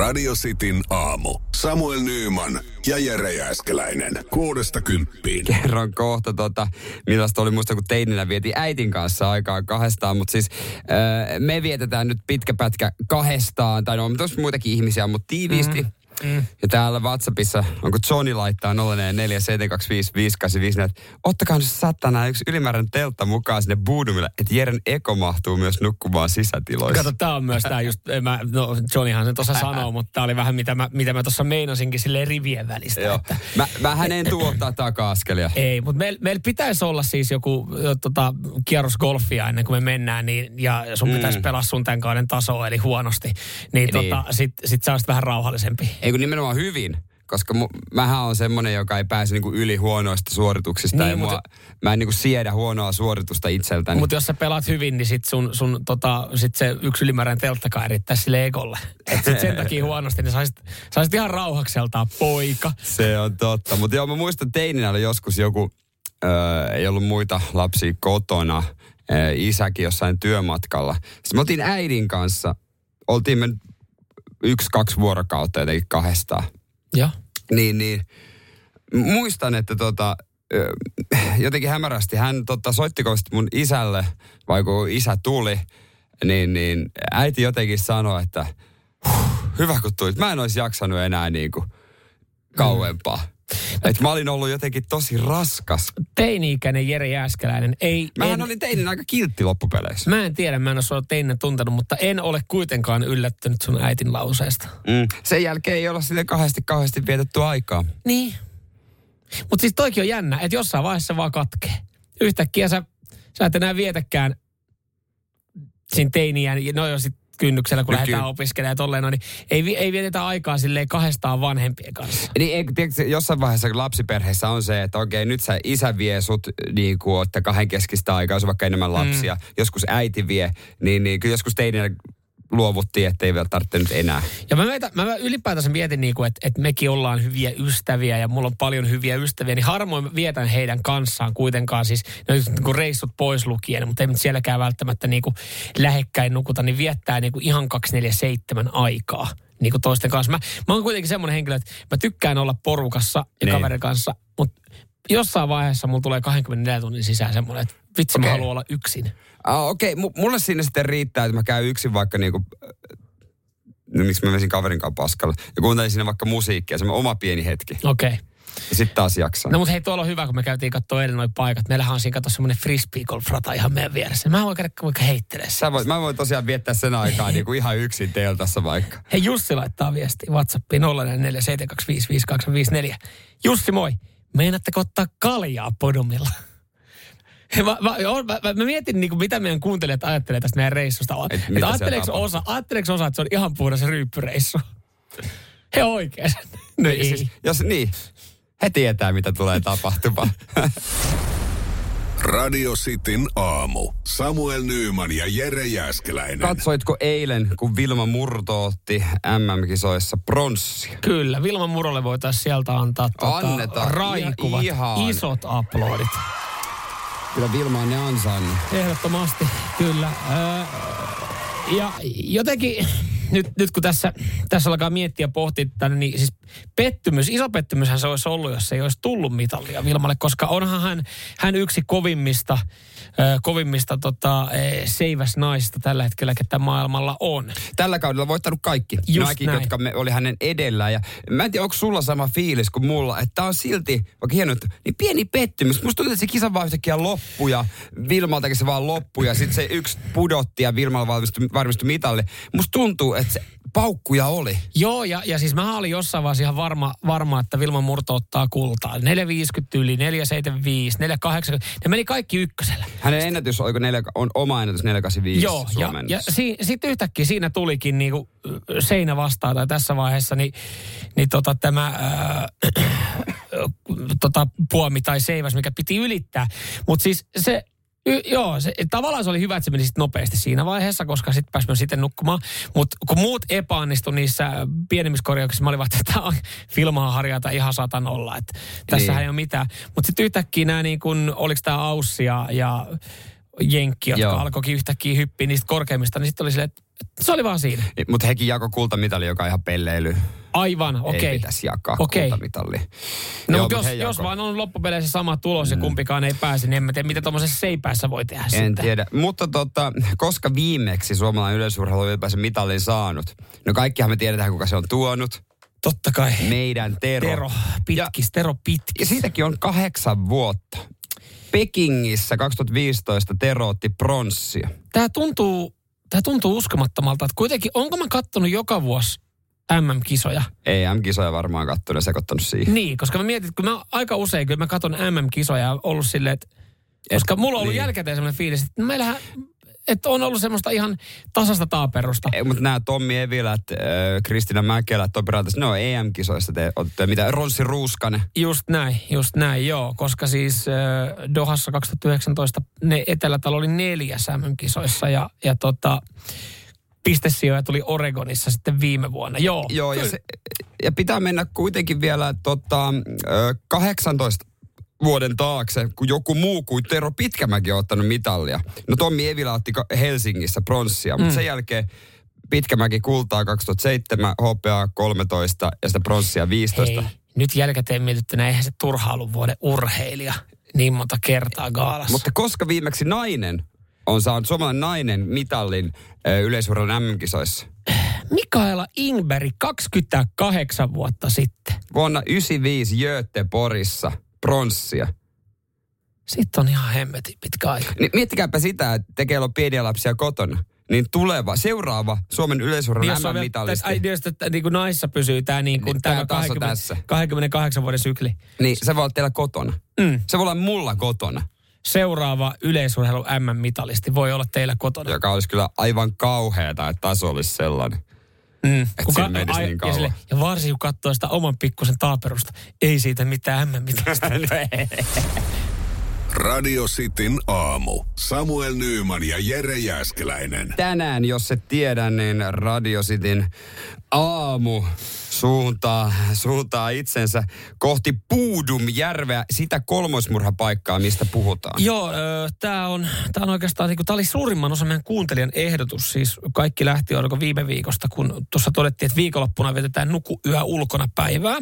Radio Cityn aamu. Samuel Nyyman ja Jere Jääskeläinen. Kuudesta kymppiin. kerron kohta, tota, millaista oli muista, kun teininä vietiin äitin kanssa aikaa kahdestaan. Mutta siis äh, me vietetään nyt pitkä pätkä kahdestaan, tai no on muitakin ihmisiä, mutta tiiviisti. Mm. Mm. Ja täällä WhatsAppissa, onko Johnny laittaa 0447255854, että ottakaa nyt satana yksi ylimääräinen teltta mukaan sinne Boodumille, että Jeren eko mahtuu myös nukkumaan sisätiloissa. Kato, tää on myös tää just, mä, no Johnnyhan sen tuossa sanoo, mutta tää oli vähän mitä mä, mitä mä tuossa meinasinkin sille rivien välistä. Joo. Että, Mä, mä en tuu ottaa taka-askelia. ei, mutta meillä meil pitäisi olla siis joku tota, kierros golfia ennen kuin me mennään, niin, ja sun Mm. pitäisi pelaa sun tämän kauden tasoa, eli huonosti. Niin, Niin. tota, sit, sit sä olisit vähän rauhallisempi. Ei kun nimenomaan hyvin. Koska mu, mähän on semmonen, joka ei pääse niinku yli huonoista suorituksista. Niin, ja mua, mutta- mä en niinku siedä huonoa suoritusta itseltäni. Mutta jos sä pelaat hyvin, niin sit, sun, sun, tota, sit se yksi ylimääräinen telttakaan riittää sille ekolle. Et sit sen takia huonosti, niin saisit, saisit ihan rauhakseltaan poika. Se on totta. Mutta joo, mä muistan teininä oli joskus joku, öö, ei ollut muita lapsia kotona, öö, isäkin jossain työmatkalla. Sitten me oltiin äidin kanssa, oltiin me yksi, kaksi vuorokautta jotenkin kahdestaan. Joo. Niin, niin. Muistan, että tota, jotenkin hämärästi hän tota, sitten mun isälle, vai kun isä tuli, niin, niin äiti jotenkin sanoi, että huh, hyvä kun tulit. Mä en olisi jaksanut enää niin kuin kauempaa. Mm. Et mä olin ollut jotenkin tosi raskas. Teini-ikäinen Jere Jääskeläinen. Ei, Mähän en, olin teinin aika kiltti loppupeleissä. Mä en tiedä, mä en ole sua teinä tuntenut, mutta en ole kuitenkaan yllättynyt sun äitin lauseesta. Mm. Sen jälkeen ei olla sille kahdesti kauheasti vietetty aikaa. Niin. Mutta siis toikin on jännä, että jossain vaiheessa vaan katkee. Yhtäkkiä sä, sä et enää vietäkään siinä teiniään, no jo sit kynnyksellä, kun Nyt lähdetään kyllä. opiskelemaan ja tolleen, niin ei, ei vietetä aikaa silleen kahdestaan vanhempien kanssa. Niin, ei, tiedätkö, jossain vaiheessa lapsiperheessä on se, että okei, nyt sä isä vie sut niin kuin, että kahden keskistä aikaa, jos on vaikka enemmän lapsia. Mm. Joskus äiti vie, niin, niin kyllä joskus teidän luovuttiin, että ei vielä tarvitse nyt enää. Ja mä, meitä, mä ylipäätänsä mietin, niin kuin, että, että mekin ollaan hyviä ystäviä ja mulla on paljon hyviä ystäviä, niin harvoin mä vietän heidän kanssaan kuitenkaan siis no, niin kuin reissut pois lukien, mutta ei nyt sielläkään välttämättä niin kuin lähekkäin nukuta, niin viettää niin kuin ihan 247 aikaa niin kuin toisten kanssa. Mä, mä oon kuitenkin semmoinen henkilö, että mä tykkään olla porukassa ja Niin. kaverin kanssa, mutta jossain vaiheessa mulla tulee 24 tunnin sisään semmoinen, että vitsi okay. mä haluan olla yksin. Ah, okei, okay. mulle siinä sitten riittää, että mä käyn yksin vaikka niinku, äh, no miksi mä menisin kaverin kanssa paskalla, ja kuuntelin siinä vaikka musiikkia, se oma pieni hetki. Okei. Okay. Ja sitten taas jaksaa. No mutta hei, tuolla on hyvä, kun me käytiin katsoa eilen noin paikat. Meillähän on siinä katsoa semmoinen frisbee golf rata ihan meidän vieressä. Mä voin käydä vaikka heittelee Sä voit, mä voin tosiaan viettää sen aikaa niinku ihan yksin teltassa vaikka. Hei Jussi laittaa viestiä WhatsAppiin 0447255854. Jussi moi, meinaatteko ottaa kaljaa podumilla? Hei, Mä, mä, joo, mä, mä, mä mietin, niin kuin, mitä meidän kuuntelijat ajattelee tästä meidän reissusta. Et Et ajatteleeko, osa, ajatteleeko osa, että se on ihan puhdas ryyppyreissu? He oikein. No ei. Siis, jos niin, he tietää mitä tulee tapahtumaan. Radio Cityn aamu. Samuel Nyyman ja Jere Jääskeläinen. Katsoitko eilen, kun Vilma Murto otti MM-kisoissa pronssia? Kyllä, Vilma Murolle voitaisiin sieltä antaa tota, Annetaan. raikuvat, Ihan. isot aplodit. Kyllä Vilma on ne ansainnut. Ehdottomasti, kyllä. Öö, ja jotenkin, nyt, nyt kun tässä, tässä alkaa miettiä pohtia tänne, niin siis pettymys, iso pettymyshän se olisi ollut, jos ei olisi tullut mitalia Vilmalle, koska onhan hän, hän yksi kovimmista, kovimmista tota, eh, seiväsnaisista tällä hetkellä, ketä maailmalla on. Tällä kaudella voittanut kaikki. Just Nämäkin, näin. jotka me, oli hänen edellään. Ja mä en tiedä, onko sulla sama fiilis kuin mulla, että tää on silti, vaikka hieno, että- niin pieni pettymys. Musta tuntuu, että se kisa vaan yhtäkkiä loppui ja Vilmaltakin se vaan loppui ja sitten se yksi pudotti ja Vilmalla varmistui, varmistui mitalle. Musta tuntuu, että se paukkuja oli. Joo, ja, ja siis mä olin jossain vaiheessa ihan varma, varma että Vilma Murto ottaa kultaa. 450 yli, 475, 480. Ne meni kaikki ykkösellä. Hänen ennätys oliko neljä, on oma ennätys 485 Joo, ja, Suomen. ja si, sitten yhtäkkiä siinä tulikin niinku seinä vastaan tai tässä vaiheessa, niin, niin tota, tämä ää, tota, puomi tai seiväs, mikä piti ylittää. Mutta siis se, y, joo, se, tavallaan se oli hyvä, että se meni sit nopeasti siinä vaiheessa, koska sitten pääsimme sitten nukkumaan. Mutta kun muut epäonnistui niissä pienemmissä korjauksissa, mä olin vaan, että tämä filmaa harjata ihan satan olla, että tässä Niin. ei ole mitään. Mutta sitten yhtäkkiä nämä niin kun, oliko tämä Aussi ja, ja jenkki, jotka Joo. alkoikin yhtäkkiä hyppiä niistä korkeimmista, niin sitten oli silleen, että se oli vaan siinä. Mutta hekin jako kultamitali, joka on ihan pelleily. Aivan, Ei okei. pitäisi jakaa Okei. kultamitali. No, Joo, jos, jos vaan on loppupeleissä sama tulos ja kumpikaan ei pääse, niin en mä tiedä, mitä tuommoisessa seipäässä voi tehdä En sitten. tiedä. Mutta tota, koska viimeksi suomalainen yleisurheilu on ylipäänsä mitalin saanut? No kaikkihan me tiedetään, kuka se on tuonut. Totta kai. Meidän Tero. Tero pitkis, Tero Ja pitkis. siitäkin on kahdeksan vuotta. Pekingissä 2015 Tero otti pronssia. Tämä tuntuu, tää tuntuu uskomattomalta, että kuitenkin, onko mä kattonut joka vuosi MM-kisoja? EM-kisoja varmaan kattonut ja sekoittanut siihen. Niin, koska mä mietin, että kun mä aika usein, kyllä mä katson MM-kisoja ja ollut silleen, että koska mulla on ollut niin. jälkikäteen sellainen fiilis, että meillähän että on ollut semmoista ihan tasasta taaperusta. Ei, mutta nämä Tommi Evilät, äh, Kristina Mäkelä, Topi Rautas, ne on EM-kisoista te olette. Mitä Ronssi Ruuskanen. Just näin, just näin, joo. Koska siis äh, Dohassa 2019 ne Etelätalo oli neljäs MM-kisoissa ja, ja tota, pistesijoja tuli Oregonissa sitten viime vuonna. Joo, Joo, ja, se, ja pitää mennä kuitenkin vielä tota, ö, 18 vuoden taakse, kun joku muu kuin Tero Pitkämäki on ottanut mitallia. No Tommi Evilä otti Helsingissä pronssia, mutta sen jälkeen Pitkämäki kultaa 2007, HPA 13 ja sitä pronssia 15. Hei, nyt jälkikäteen mietittynä eihän se turha ollut vuoden urheilija niin monta kertaa gaalassa. Mutta koska viimeksi nainen on saanut suomalainen nainen mitallin yleisurheilun MM-kisoissa? Mikaela Ingberg 28 vuotta sitten. Vuonna 95 Göteborgissa pronssia. Sitten on ihan hemmetin pitkä aika. Niin miettikääpä sitä, että te keillä on pieniä lapsia kotona. Niin tuleva, seuraava Suomen yleisurheilun jos on vielä- MM-mitalisti. Ai, jos että niin kuin naissa pysyy tämä niin kuin Niin, tämä tää taso 20, tässä. 28 vuoden sykli. Niin se voi olla teillä kotona. Mm. Se voi olla mulla kotona, Seuraava yleisurheilu MM-mitalisti voi olla teillä kotona. joka olisi kyllä aivan kauheata, että taso olisi sellainen. Mm. siinä menisi niin ja, kauan. sille, ja varsinkin kun katsoo sitä oman pikkusen taaperusta, ei siitä mitään MM-mitalista. Radio Cityn aamu. Samuel Nyyman ja Jere Jäskeläinen. Tänään, jos et tiedä, niin Radio Cityn aamu suuntaa, suuntaa itsensä kohti Puudumjärveä, sitä kolmosmurhapaikkaa, mistä puhutaan. Joo, tämä on, tää on oikeastaan, niin tämä oli suurimman osan meidän kuuntelijan ehdotus. Siis kaikki lähti oliko viime viikosta, kun tuossa todettiin, että viikonloppuna vietetään nuku yö ulkona päivää.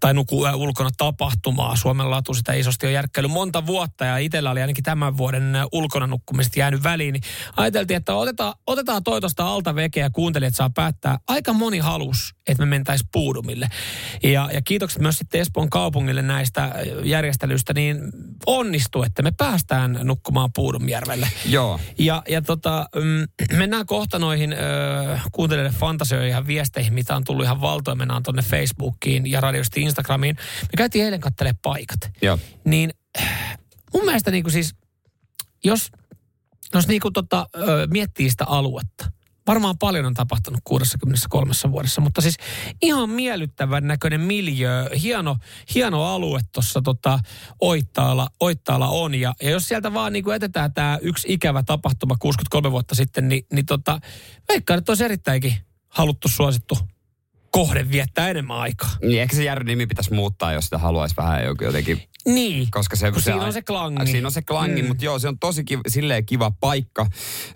Tai nuku yö ulkona tapahtumaa. Suomen latu sitä isosti on järkkäily monta vuotta ja itsellä oli ainakin tämän vuoden ulkona nukkumista jäänyt väliin. Niin ajateltiin, että otetaan, otetaan toi tuosta alta vekeä ja kuuntelijat saa päättää. Aika moni halus, että me mentäisiin puudumille. Ja, ja kiitokset myös sitten Espoon kaupungille näistä järjestelyistä, niin onnistuu, että me päästään nukkumaan Puudumjärvelle. Joo. Ja, ja tota, mm, mennään kohta noihin ö, kuuntelijoiden fantasioihin ja viesteihin, mitä on tullut ihan valtoin. Mennään tuonne Facebookiin ja radiosti Instagramiin. Me käytiin eilen katselemaan paikat. Joo. Niin mun mielestä niin kuin siis, jos, jos niin kuin tota, ö, miettii sitä aluetta, varmaan paljon on tapahtunut 63 vuodessa, mutta siis ihan miellyttävän näköinen miljö, hieno, hieno alue tuossa tota, Oittaalla, Oittaalla on. Ja, ja jos sieltä vaan niin kuin jätetään tämä yksi ikävä tapahtuma 63 vuotta sitten, niin, niin tota, veikkaan, että olisi erittäinkin haluttu suosittu kohde viettää enemmän aikaa. Niin ehkä se järven nimi pitäisi muuttaa, jos sitä haluaisi vähän jotenkin Niin. koska se, Kun siinä on se klangi. Siinä on se klangi, Mm. mutta joo, se on tosi kiva, silleen kiva paikka.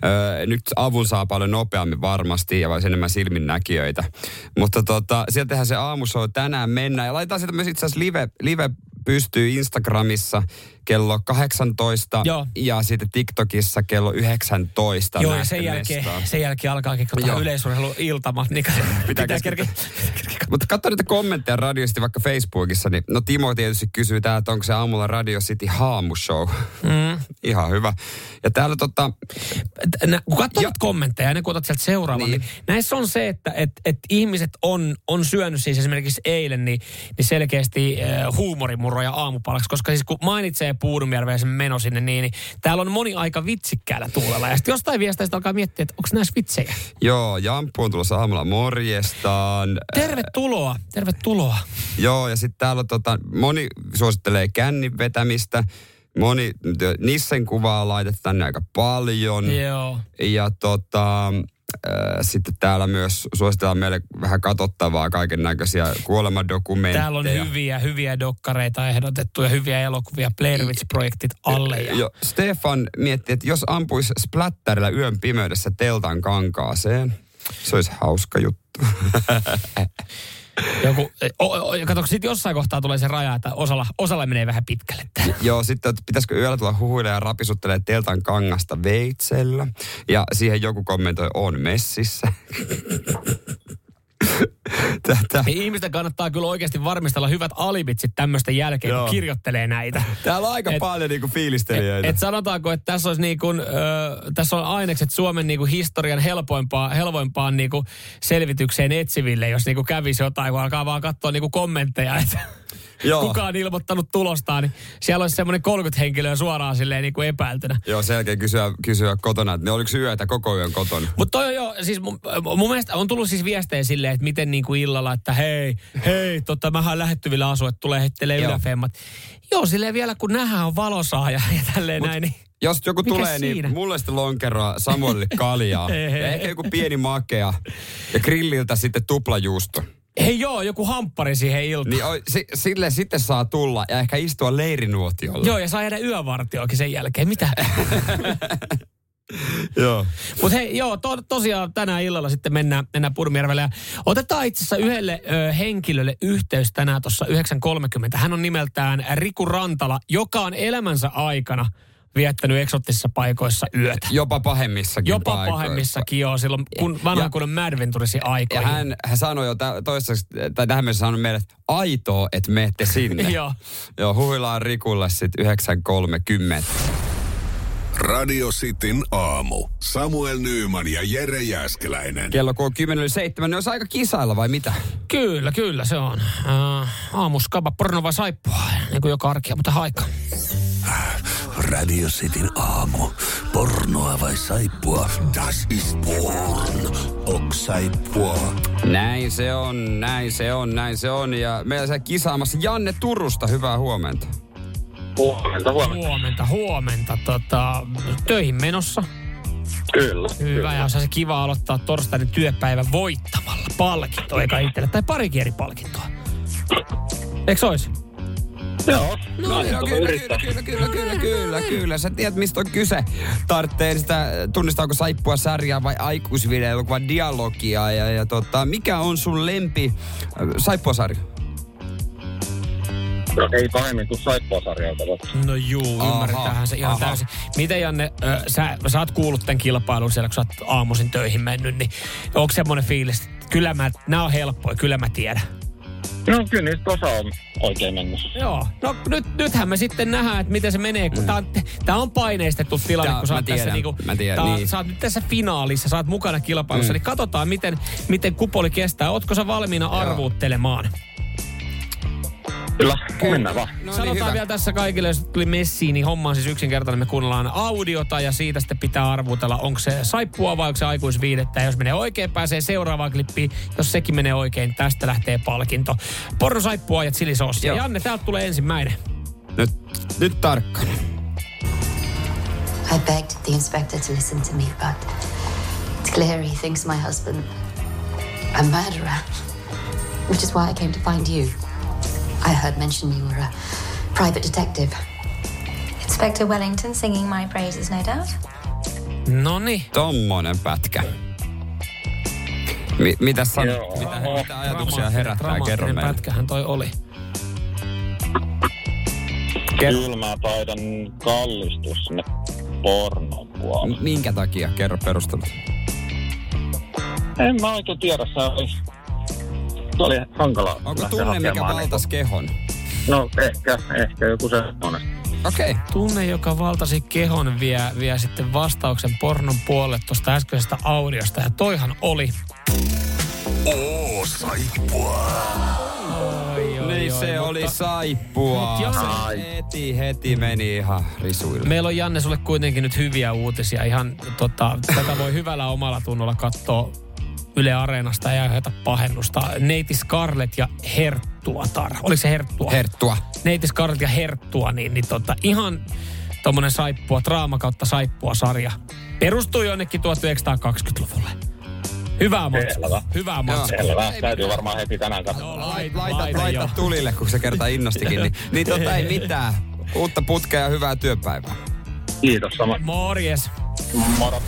Öö, nyt avun saa paljon nopeammin varmasti ja vai enemmän silminnäkijöitä. Mutta tota, sieltähän se aamushow tänään mennään. Ja laitetaan sieltä myös itse asiassa live, live pystyy Instagramissa kello 18 Joo. ja sitten TikTokissa kello 19. Joo, ja sen jälkeen, sen jälkeen alkaakin katsoa Joo. yleisurheiluiltamat, niin pitää, pitää kerkeä. Mutta katso niitä kommentteja radiosti vaikka Facebookissa, niin no Timo tietysti kysyy tää, että onko se aamulla Radio City haamushow. Mm. Ihan hyvä. Ja täällä tota, Nä- Kun katsoo Ja- kommentteja, ennen kuin otat sieltä seuraavan, niin. Niin. näissä on se, että et, et ihmiset on, on syönyt siis esimerkiksi eilen niin, niin selkeästi äh, huumorimurroja aamupalaksi, koska siis kun mainitsee Puudumjärven ja sen meno sinne, niin, niin täällä on moni aika vitsikkäällä tuulella. Ja sitten jostain viesteistä alkaa miettiä, että onko näissä vitsejä. joo, Jampu on tulossa aamulla morjestaan. Tervetuloa, tervetuloa. Joo, ja sitten täällä on tota, moni suosittelee kännin vetämistä. Moni Nissen kuvaa laitetaan tänne aika paljon. Joo. Ja tota, sitten täällä myös suositellaan meille vähän katsottavaa kaiken näköisiä kuolemadokumentteja. Täällä on hyviä, hyviä dokkareita ehdotettu ja hyviä elokuvia, Blair Witch-projektit alle. Ja... Jo, Stefan mietti, että jos ampuisi splatterilla yön pimeydessä teltan kankaaseen, se olisi hauska juttu. Joku, o, o, kato, sitten jossain kohtaa tulee se raja, että osalla, osalla menee vähän pitkälle. Joo, sitten että pitäisikö yöllä tulla huhuille ja rapisuttelee teltan kangasta veitsellä. Ja siihen joku kommentoi, on messissä. Tätä. Ihmisten kannattaa kyllä oikeasti varmistella hyvät alibitsit tämmöistä jälkeen, Joo. kun kirjoittelee näitä. Täällä on aika et, paljon niinku fiilistelijöitä. Et, et sanotaanko, että tässä, olisi niinku, ö, tässä on ainekset Suomen niinku historian helpoimpaan, helpoimpaan niinku selvitykseen etsiville, jos niinku kävisi jotain, kun alkaa vaan katsoa niinku kommentteja. Että Joo. kukaan ilmoittanut tulostaan, niin siellä olisi semmoinen 30 henkilöä suoraan silleen niin kuin epäiltynä. Joo, sen jälkeen kysyä, kysyä kotona, että ne oliko yötä koko yön kotona. Mutta toi joo, siis mun, mun mielestä on tullut siis viestejä silleen, että miten niin kuin illalla, että hei, hei, totta, mähän lähettyvillä asu, että tulee hettelee yläfemmat. Joo, silleen vielä kun nähdään on valosaa ja, ja tälleen Mut, näin, niin jos joku Mikä tulee, niin siinä? niin mulle sitten lonkeroa, Samuelille kaljaa. ja ehkä joku pieni makea. Ja grilliltä sitten tuplajuusto. Hei joo, joku hamppari siihen iltaan. Niin, si, sille sitten saa tulla ja ehkä istua leirinuotiolla. Joo, ja saa jäädä yövartioakin sen jälkeen. Mitä? joo. Mutta hei, joo, to, tosiaan tänään illalla sitten mennään, mennään Purmijärvelle. Ja otetaan itse asiassa yhdelle ö, henkilölle yhteys tänään tuossa 9.30. Hän on nimeltään Riku Rantala, joka on elämänsä aikana – viettänyt eksottisissa paikoissa yötä. Jopa pahemmissakin Jopa paikoissa. pahemmissakin, joo. Silloin kun vanhan kunnon Mad Venturesin aikoihin. Ja hän, hän sanoi jo toistaiseksi, tai tähän mennessä sanoi meille, että aitoa, että menette sinne. joo. Joo, huillaan Rikulle sitten 9.30. Radio Cityn aamu. Samuel Nyyman ja Jere Jäskeläinen. Kello kun on 10.07, niin olisi aika kisailla vai mitä? Kyllä, kyllä se on. Uh, aamuskaba porno vai saippua, niin kuin joka arkia, mutta haika. Radio Cityn aamu. Pornoa vai saippua? Das ist porn. Ok saippua. Näin se on, näin se on, näin se on. Ja meillä se kisaamassa Janne Turusta. Hyvää huomenta. Huomenta, huomenta. Huomenta, huomenta. Tota, töihin menossa. Kyllä. Hyvä, kyllä. ja on se kiva aloittaa torstainen työpäivä voittamalla palkintoa, eikä itselle, tai pari palkintoa. Eikö olisi? Joo. No, no joo, kyllä, kyllä, kyllä, kyllä, kyllä, kyllä, kyllä. Sä tiedät, mistä on kyse. Tarvitsee sitä, tunnistaako saippua sarjaa vai aikuisvideoelokuvan dialogia. Ja, ja tota, mikä on sun lempi äh, saippua-sarja? No ei pahemmin kuin saippua-sarjalta. No juu, ymmärretäänhän se ihan aha. täysin. Miten Janne, äh, sä, sä oot kuullut tämän kilpailun siellä, kun sä oot aamuisin töihin mennyt, niin onko semmoinen fiilis, että kyllä mä, nämä on helppoja, kyllä mä tiedän? No kyllä niistä osa on oikein mennyt. Joo. No nyt, nythän me sitten nähdään, että miten se menee. Kun mm. tää, on, tää on paineistettu tilanne, tää, kun sä oot tiedän, tässä niinku, mä tiedän, tää, niin. sä oot nyt tässä finaalissa, sä oot mukana kilpailussa, mm. niin katsotaan, miten, miten kupoli kestää. Ootko sä valmiina Joo. arvuuttelemaan? Kyllä, mennään vaan. No, Sanotaan niin vielä tässä kaikille, jos tuli messiin, niin homma on siis yksinkertainen. Me kuunnellaan audiota ja siitä sitten pitää arvutella, onko se saippua vai onko se aikuisviidettä. Ja jos menee oikein, pääsee seuraavaan klippiin. Jos sekin menee oikein, tästä lähtee palkinto. Porno saippua ja chilisoosi. Ja Janne, täältä tulee ensimmäinen. Nyt, nyt tarkkana. I begged the inspector to listen to me, but it's clear he thinks my husband a murderer, which is why I came to find you. I heard mention you were a private detective. Inspector Wellington singing my praises, no doubt. Noni. Tommonen pätkä. Mi- mitä sanot? Mitä, mitä ajatuksia herättää? Kerro meille. pätkähän toi oli. Kyllä mä taidan kallistua sinne pornon puolelle. Minkä takia? Kerro perustelut. En mä oikein tiedä. Se oli se oli hankala. Onko tunne, mikä valtas niin kehon? No ehkä, ehkä joku semmoinen. Okei. Okay. Tunne, joka valtasi kehon, vie, vie sitten vastauksen pornon puolelle tuosta äskeisestä audiosta. Ja toihan oli... Oo, saippua. Oi, oi, niin oi, se mutta, oli saippua. Mut Janne, heti, heti meni ihan risuille. Meillä on Janne sulle kuitenkin nyt hyviä uutisia. Ihan tota, tätä voi hyvällä omalla tunnolla katsoa Yle Areenasta ei aiheuta pahennusta. Neiti Scarlett ja Herttuatar. Oliko se Herttua? Herttua. Neiti Scarlett ja Herttua, niin, niin tota, ihan tommonen saippua, draama kautta saippua sarja. Perustui jonnekin 1920-luvulle. Hyvää matskua. Selvä. Hyvää matskua. Selvä. Täytyy varmaan heti tänään katsoa. No, lait, Laita, laita, laita jo. tulille, kun se kerta innostikin. Niin, niin tota ei mitään. Uutta putkea ja hyvää työpäivää. Kiitos sama. Morjes. Moro.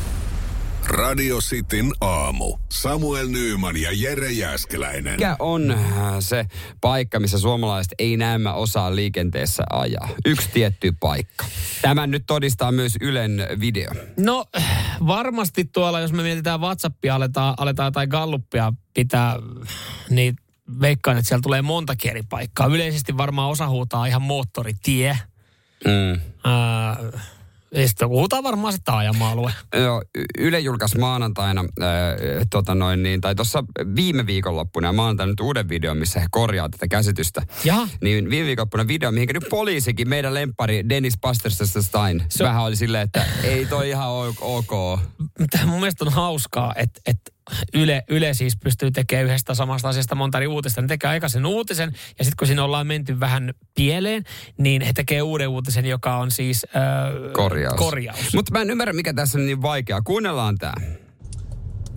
Radio Cityn aamu. Samuel Nyyman ja Jere Jäskeläinen. Mikä on äh, se paikka, missä suomalaiset ei näemmä osaa liikenteessä ajaa? Yksi tietty paikka. Tämän nyt todistaa myös Ylen video. No varmasti tuolla, jos me mietitään WhatsAppia, aletaan, aletaan tai Galluppia pitää, niin veikkaan, että siellä tulee montakin eri paikkaa. Yleisesti varmaan osa huutaa ihan moottoritie. Mm. Ää, ja sitten huutaa varmaan se taajama-alue. Joo, Yle julkaisi maanantaina, äh, tota noin niin, tai tuossa viime viikonloppuna, ja maanantaina nyt uuden videon, missä he korjaa tätä käsitystä. Jaha. Niin viime viikonloppuna video, mihin nyt poliisikin, meidän lempari Dennis Pasterstesta Stein, Se- vähän oli silleen, että ei toi ihan ok. Mitä mun mielestä on hauskaa, että, että Yle, Yle siis pystyy tekemään yhdestä samasta asiasta monta eri uutista. Ne tekee aika sen uutisen, ja sitten kun siinä ollaan menty vähän pieleen, niin he tekee uuden uutisen, joka on siis äh, Korjaus. korjaus. Mutta mä en ymmärrä, mikä tässä on niin vaikeaa. Kuunnellaan tää.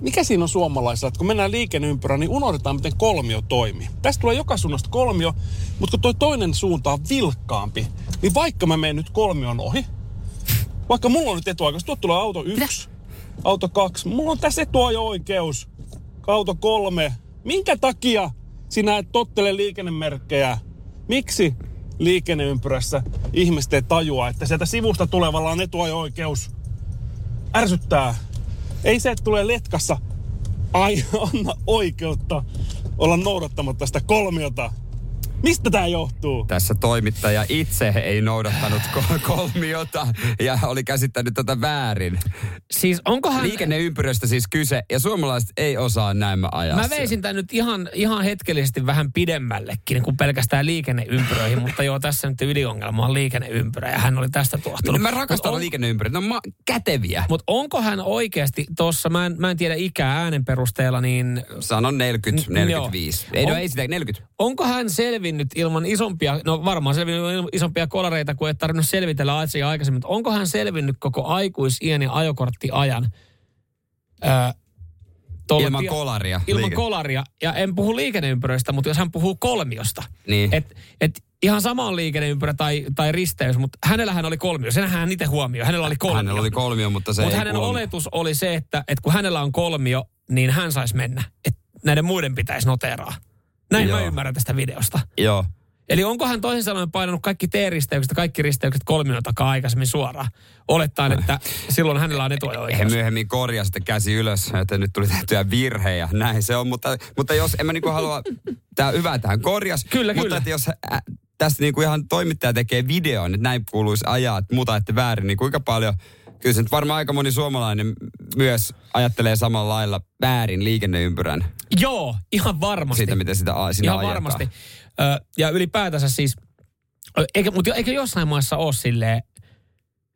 mikä siinä on suomalaisilla, että kun mennään liikenneympyrään, niin unohdetaan, miten kolmio toimii. Tästä tulee joka suunnasta kolmio, mutta kun toi toinen suunta on vilkkaampi, niin vaikka mä menen nyt kolmion ohi, vaikka mulla on nyt etuoikeus, tuot tulee auto yksi, auto kaksi, mulla on tässä etuajo-oikeus, auto kolme. Minkä takia sinä et tottele liikennemerkkejä? Miksi liikenneympyrässä ihmiset ei tajua, että sieltä sivusta tulevalla on etuajo-oikeus? Ärsyttää. Ei se, että tulee letkassa, ai anna oikeutta olla noudattamatta sitä kolmiota. Mistä tämä johtuu? Tässä toimittaja itse ei noudattanut kol- kolmiota ja oli käsittänyt tätä väärin. Siis onkohan... Liikenneympyröstä siis kyse, ja suomalaiset ei osaa näin ajaa Mä veisin tämän nyt ihan, ihan hetkellisesti vähän pidemmällekin kuin pelkästään liikenneympyröihin, mutta joo, tässä nyt ydinongelma on liikenneympyrä ja hän oli tästä tuohtunut. Mä rakastan Mut on- liikenneympyröitä, ne on ma- käteviä. Mutta onko hän oikeasti tuossa, mä en, mä en tiedä ikää äänen perusteella, niin Sanon 40, N- 45. Ei, no On- ei sitä, 40. onko hän selvinnyt ilman isompia, no varmaan selvinnyt ilman isompia kolareita, kuin ei tarvinnut selvitellä asiaa aikaisemmin, mutta onko hän selvinnyt koko aikuisien ja ajokorttiajan öö, tuolla Ilman tie- kolaria. Ilman Liike- kolaria. Ja en puhu liikenneympyröistä, mutta jos hän puhuu kolmiosta. Niin. Et, et ihan sama on liikenneympyrä tai, tai risteys, mutta hänellähän oli kolmio. Sen hän itse huomioi. Hänellä oli kolmio. Hänellä oli kolmio, mutta se Mutta hänen oletus oli se, että, että kun hänellä on kolmio, niin hän saisi mennä. Että näiden muiden pitäisi noteraa. Näin Joo. mä ymmärrän tästä videosta. Joo. Eli onko hän toisin sanoen painanut kaikki T-risteykset ja kaikki risteykset kolmion takaa aikaisemmin suoraan? Olettaen, että silloin hänellä on He etuajo-oikeus. myöhemmin korjasi sitten käsi ylös, että nyt tuli tehtyä virhejä. Näin se on, mutta, mutta jos en mä niinku halua, tää on hyvä tähän korjas. Kyllä, mutta kyllä. Että jos ä, tästä niinku ihan toimittaja tekee videon, että näin kuuluisi ajaa, että muuta ette väärin, niin kuinka paljon, kyllä se nyt varmaan aika moni suomalainen myös ajattelee samalla lailla väärin liikenneympyrän Joo, ihan varmasti. siitä, miten sitä a- sinä Ihan ajetaan. varmasti. Ö, ja ylipäätänsä siis, eikä, mutta eikö jossain maassa ole silleen,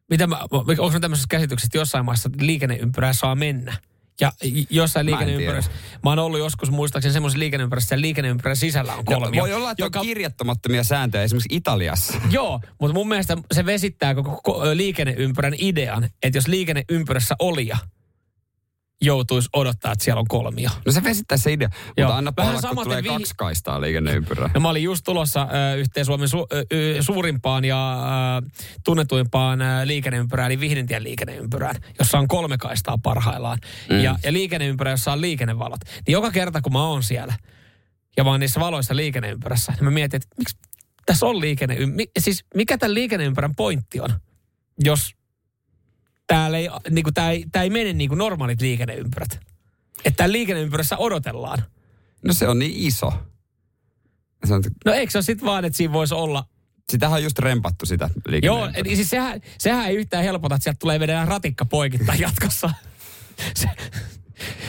mitä mä, onko tämmöisessä käsityksessä, että jossain maassa liikenneympyrää saa mennä? Ja jossain Mä en liikenneympyrässä, mä oon ollut joskus muistaakseni semmoisessa liikenneympyrässä, että liikenneympyrän sisällä on No, kolmio. voi olla, että on kirjattomattomia sääntöjä esimerkiksi Italiassa. Joo, mutta mun mielestä se vesittää koko ko- liikenneympyrän idean, että jos liikenneympyrässä olija joutuisi odottaa, että siellä on kolmio. No se vesittää se idea, Joo. mutta anna Vähän olla, kun tulee vi- kaksi kaistaa liikenneympyrää. No mä olin just tulossa ö, yhteen Suomen su, ö, suurimpaan ja ö, tunnetuimpaan ö, liikenneympyrään, eli Vihdintien liikenneympyrään, jossa on kolme kaistaa parhaillaan. Mm. Ja, ja liikenneympyrä, jossa on liikennevalot. Niin joka kerta, kun mä oon siellä, ja mä oon niissä valoissa liikenneympyrässä, niin mä mietin, että miksi tässä on liikenne... Mi, siis mikä tämän liikenneympyrän pointti on, jos täällä ei, niin kuin, tää ei, tää ei mene niin kuin normaalit liikenneympyrät. Että liikenneympyrässä odotellaan. No se on niin iso. Se on, No eikö se ole sitten vaan, että siinä voisi olla sitähän on just rempattu sitä Joo, siis sehän, sehän ei yhtään helpota, että sieltä tulee vedellä ratikka poikittain jatkossa. Se,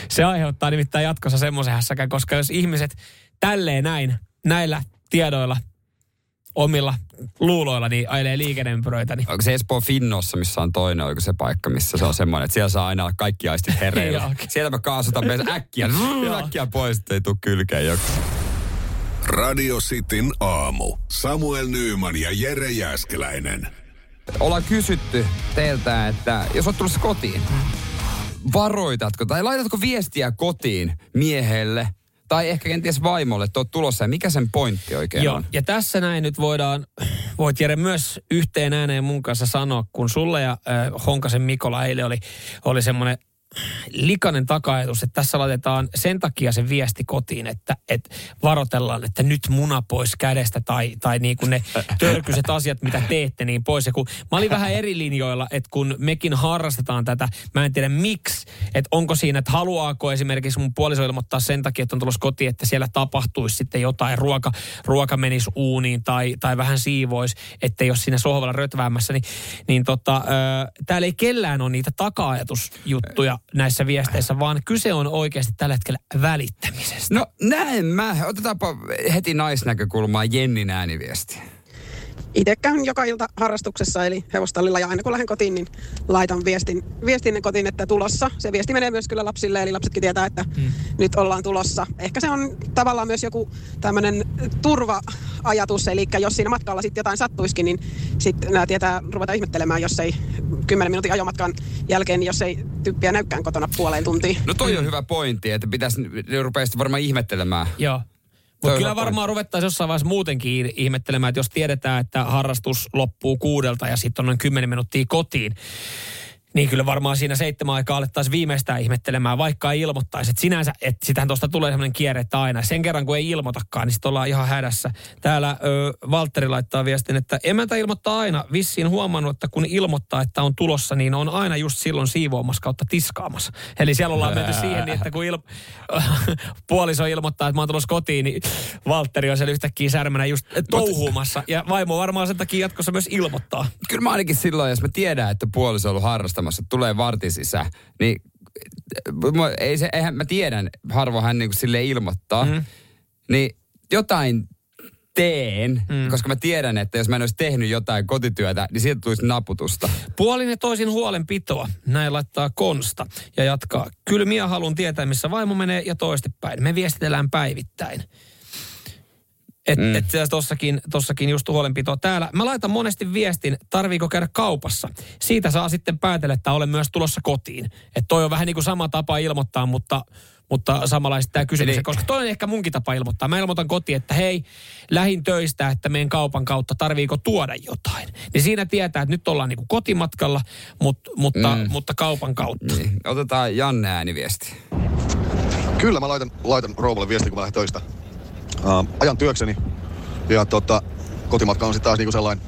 se aiheuttaa nimittäin jatkossa semmoisen hässäkän, koska jos ihmiset tälleen näin, näillä tiedoilla, omilla luuloilla, niin ajelee liikenneympyröitä, niin Onko se Espoo Finnossa, missä on toinen, onko se paikka, missä se on semmoinen, että siellä saa aina olla kaikki aistit hereillä. Joo. Siellä mä kaasutan myös äkkiä, äkkiä pois, ei tule kylkeen joku. Radio Cityn aamu. Samuel Nyyman ja Jere Jäskeläinen. Ollaan kysytty teiltä, että jos oot tulossa kotiin, varoitatko tai laitatko viestiä kotiin miehelle tai ehkä kenties vaimolle, että oot tulossa ja mikä sen pointti oikein Joo, on? ja tässä näin nyt voidaan, voit Jere myös yhteen ääneen mun kanssa sanoa, kun sulle ja äh, Honkasen Mikola eilen oli, oli semmoinen likainen takaetus, että tässä laitetaan sen takia se viesti kotiin, että, että varoitellaan, että nyt muna pois kädestä tai, tai niin kuin ne törkyiset asiat, mitä teette, niin pois. Ja kun mä olin vähän eri linjoilla, että kun mekin harrastetaan tätä, mä en tiedä miksi, että onko siinä, että haluaako esimerkiksi mun puoliso ilmoittaa sen takia, että on tulossa kotiin, että siellä tapahtuisi sitten jotain, ruoka, ruoka menisi uuniin tai, tai vähän siivoisi, että jos siinä sohvalla rötväämässä, niin, niin tota, täällä ei kellään ole niitä taka-ajatusjuttuja näissä viesteissä, vaan kyse on oikeasti tällä hetkellä välittämisestä. No näin mä. Otetaanpa heti naisnäkökulmaa Jennin ääniviesti. Itse käyn joka ilta harrastuksessa, eli hevostallilla, ja aina kun lähden kotiin, niin laitan viestin, viestin kotiin, että tulossa. Se viesti menee myös kyllä lapsille, eli lapsetkin tietää, että hmm. nyt ollaan tulossa. Ehkä se on tavallaan myös joku tämmöinen turva-ajatus, eli jos siinä matkalla sitten jotain sattuisikin, niin sitten nämä tietää ruveta ihmettelemään, jos ei 10 minuutin ajomatkan jälkeen, niin jos ei typpiä näykään kotona puoleen tuntiin. No toi on hyvä pointti, että pitäisi, ne rupeaisi varmaan ihmettelemään. Joo. Mutta kyllä varmaan ruvettaisiin jossain vaiheessa muutenkin ihmettelemään, että jos tiedetään, että harrastus loppuu kuudelta ja sitten on noin 10 minuuttia kotiin, niin kyllä varmaan siinä seitsemän aikaa alettaisiin viimeistään ihmettelemään, vaikka ei ilmoittaisi. Että sinänsä, että sitähän tuosta tulee sellainen kierre, että aina sen kerran kun ei ilmoitakaan, niin sitten ollaan ihan hädässä. Täällä Valtteri laittaa viestin, että emäntä ilmoittaa aina. Vissiin huomannut, että kun ilmoittaa, että on tulossa, niin on aina just silloin siivoamassa kautta tiskaamassa. Eli siellä ollaan menty siihen, niin että kun il... puoliso ilmoittaa, että mä oon tulossa kotiin, niin Valtteri on siellä yhtäkkiä särmänä just touhuumassa. Ja vaimo varmaan sen takia jatkossa myös ilmoittaa. Kyllä mä ainakin silloin, jos mä tiedän, että puoliso on ollut harrastamassa, että tulee vartin sisään, niin mua- ei se, eihän mä tiedän, harvoin hän niin sille ilmoittaa, mm. niin jotain teen, mm. koska mä tiedän, että jos mä en olisi tehnyt jotain kotityötä, niin siitä tulisi naputusta. Puolin ja toisin huolenpitoa. Näin laittaa Konsta ja jatkaa. Kyllä minä haluan tietää, missä vaimo menee ja toistepäin. Me viestitellään päivittäin. Et, mm. et tossakin, tossakin just huolenpito täällä. Mä laitan monesti viestin, tarviiko käydä kaupassa. Siitä saa sitten päätellä, että olen myös tulossa kotiin. Että toi on vähän niin kuin sama tapa ilmoittaa, mutta, mutta samanlaista tämä kysymys. Eli- Koska toi on ehkä munkin tapa ilmoittaa. Mä ilmoitan kotiin, että hei, lähin töistä, että meidän kaupan kautta, tarviiko tuoda jotain. Niin siinä tietää, että nyt ollaan niin kuin kotimatkalla, mutta, mutta, mm. mutta kaupan kautta. Niin. Otetaan Janne ääniviesti. Kyllä mä laitan, laitan rouvalle viestin, kun mä lähden töistä. Uh, ajan työkseni. Ja tota, kotimatka on sitten taas niinku sellainen,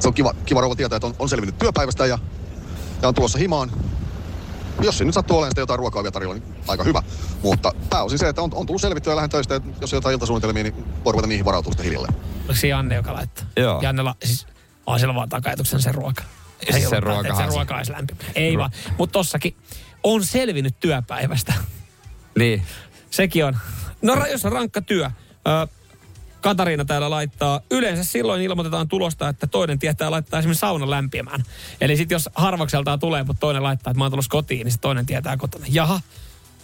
se on kiva, kiva rouva tietää, että on, on selvinnyt työpäivästä ja, ja on tulossa himaan. Jos se nyt sattuu olemaan sitten jotain ruokaa vielä tarjolla, niin aika hyvä. Mutta pääosin se, että on, on tullut selvittyä ja lähden töistä, että jos on jotain iltasuunnitelmia, niin voi ruveta niihin varautumaan sitten hiljalleen. Oliko se Janne, joka laittaa? Joo. Jannella, siis on siellä vaan takajatuksena se ruoka. Siis se ruokahan että se se- ruoka olisi lämpimä. Ei vaan. Mutta tossakin on selvinnyt työpäivästä. Niin. Sekin on. No jos on rankka työ. Ö, Katariina täällä laittaa, yleensä silloin ilmoitetaan tulosta, että toinen tietää laittaa esimerkiksi saunan lämpimään. Eli sitten jos harvakseltaan tulee, mutta toinen laittaa, että mä oon tulossa kotiin, niin sit toinen tietää kotona. Jaha,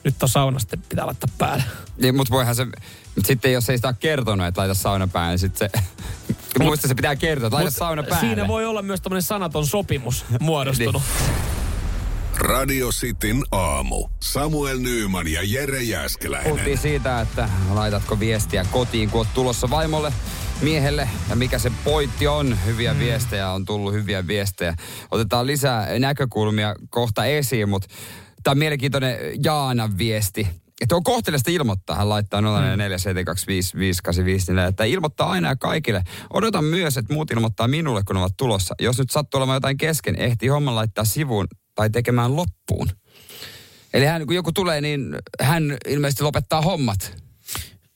nyt on sauna sitten pitää laittaa päälle. niin mutta voihan se, mut sitten jos ei sitä ole kertonut, että laita sauna päälle, niin sitten se, muista se pitää kertoa, että laita Mut sauna päälle. Siinä voi olla myös tämmöinen sanaton sopimus muodostunut. Radio Cityn aamu. Samuel Nyyman ja Jere Jäskeläinen. Puhuttiin siitä, että laitatko viestiä kotiin, kun oot tulossa vaimolle, miehelle ja mikä se pointti on. Hyviä mm. viestejä on tullut, hyviä viestejä. Otetaan lisää näkökulmia kohta esiin, mutta tämä on mielenkiintoinen Jaanan viesti. Että on kohteliasta ilmoittaa, hän laittaa 04725585, että ilmoittaa aina ja kaikille. Odotan myös, että muut ilmoittaa minulle, kun ovat tulossa. Jos nyt sattuu olemaan jotain kesken, ehtii homman laittaa sivuun tai tekemään loppuun. Eli hän, kun joku tulee, niin hän ilmeisesti lopettaa hommat.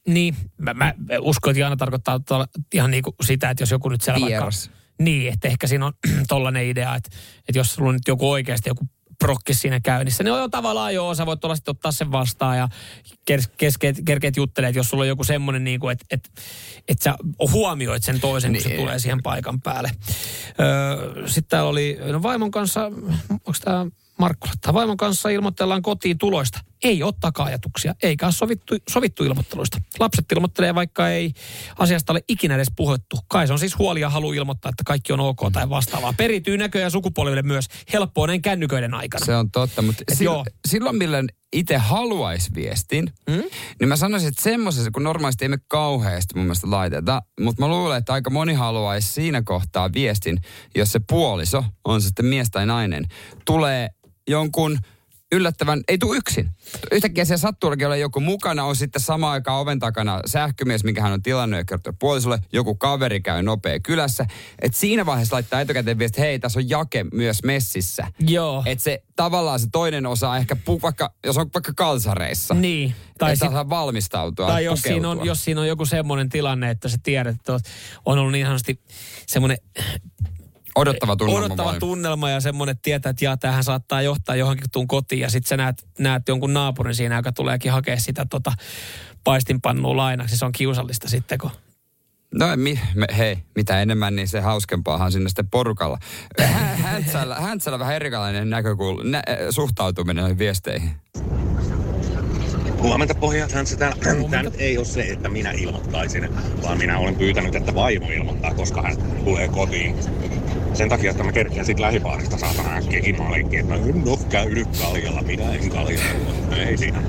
Niin, mä, mä uskon, että Jaana tarkoittaa tuolla ihan niin kuin sitä, että jos joku nyt siellä Vieras. vaikka... Niin, että ehkä siinä on tollainen idea, että, että jos sulla on nyt joku oikeasti joku prokkis siinä käynnissä, niin on jo tavallaan jo, sä voit tuolla sitten ottaa sen vastaan ja kes, keskeet, kerkeet juttelee, että jos sulla on joku semmoinen, niin että, että, että sä huomioit sen toisen, kun se Niin. tulee siihen paikan päälle. Öö, sitten täällä oli, no vaimon kanssa, onko tämä Markku vaimon kanssa ilmoitellaan kotiin tuloista. Ei ole taka-ajatuksia, eikä ole sovittu, sovittu ilmoitteluista. Lapset ilmoittelee, vaikka ei asiasta ole ikinä edes puhuttu. Kai se on siis huoli ja halu ilmoittaa, että kaikki on ok tai vastaavaa. Perityy näköjään sukupolville myös helppoa näin kännyköiden aikana. Se on totta, mutta Et silloin, joo. silloin milloin itse haluaisi viestin, mm? niin mä sanoisin, että semmoisessa, kun normaalisti ei me kauheasti mun mielestä laiteta, mutta mä luulen, että aika moni haluaisi siinä kohtaa viestin, jos se puoliso, on se sitten mies tai nainen, tulee jonkun yllättävän, ei tule yksin. Yhtäkkiä siellä sattuullakin olla joku mukana, on sitten samaan aikaan oven takana sähkömies, minkä hän on tilannut ja kertoo puolisolle, joku kaveri käy nopea kylässä. Et siinä vaiheessa laittaa etukäteen viesti, hei, tässä on jake myös messissä. Joo. Että se tavallaan se toinen osa ehkä, pu, vaikka, jos on vaikka kalsareissa, Niin. tai sit, saa valmistautua, tai jos, siinä on, jos siinä on joku semmoinen tilanne, että sä tiedät, että on ollut niin sanotusti semmoinen Odottava tunnelma odottava voi. tunnelma ja semmoinen, että tietää, että jaa, tämähän saattaa johtaa johonkin tuun kotiin ja sitten sä näet, näet jonkun naapurin siinä, joka tuleekin hakea sitä tota, paistinpannua lainaksi. Se on kiusallista sitten, kun No mi, me, hei, mitä enemmän, niin se hauskempaahan sinne sitten porukalla. Hä- Häntsällä, Häntsällä vähän erilainen näkökul, nä, äh, suhtautuminen viesteihin. Huomenta pojat, hän sitä, tämä nyt ei ole se, että minä ilmoittaisin, vaan minä olen pyytänyt, että vaimo ilmoittaa, koska hän tulee kotiin. Sen takia, että mä kerkeän sit lähipaarista saatana äkkiä kimaleikkiin, että mä en oo käynyt kaljalla, minä en kaljalla. Ei siinä.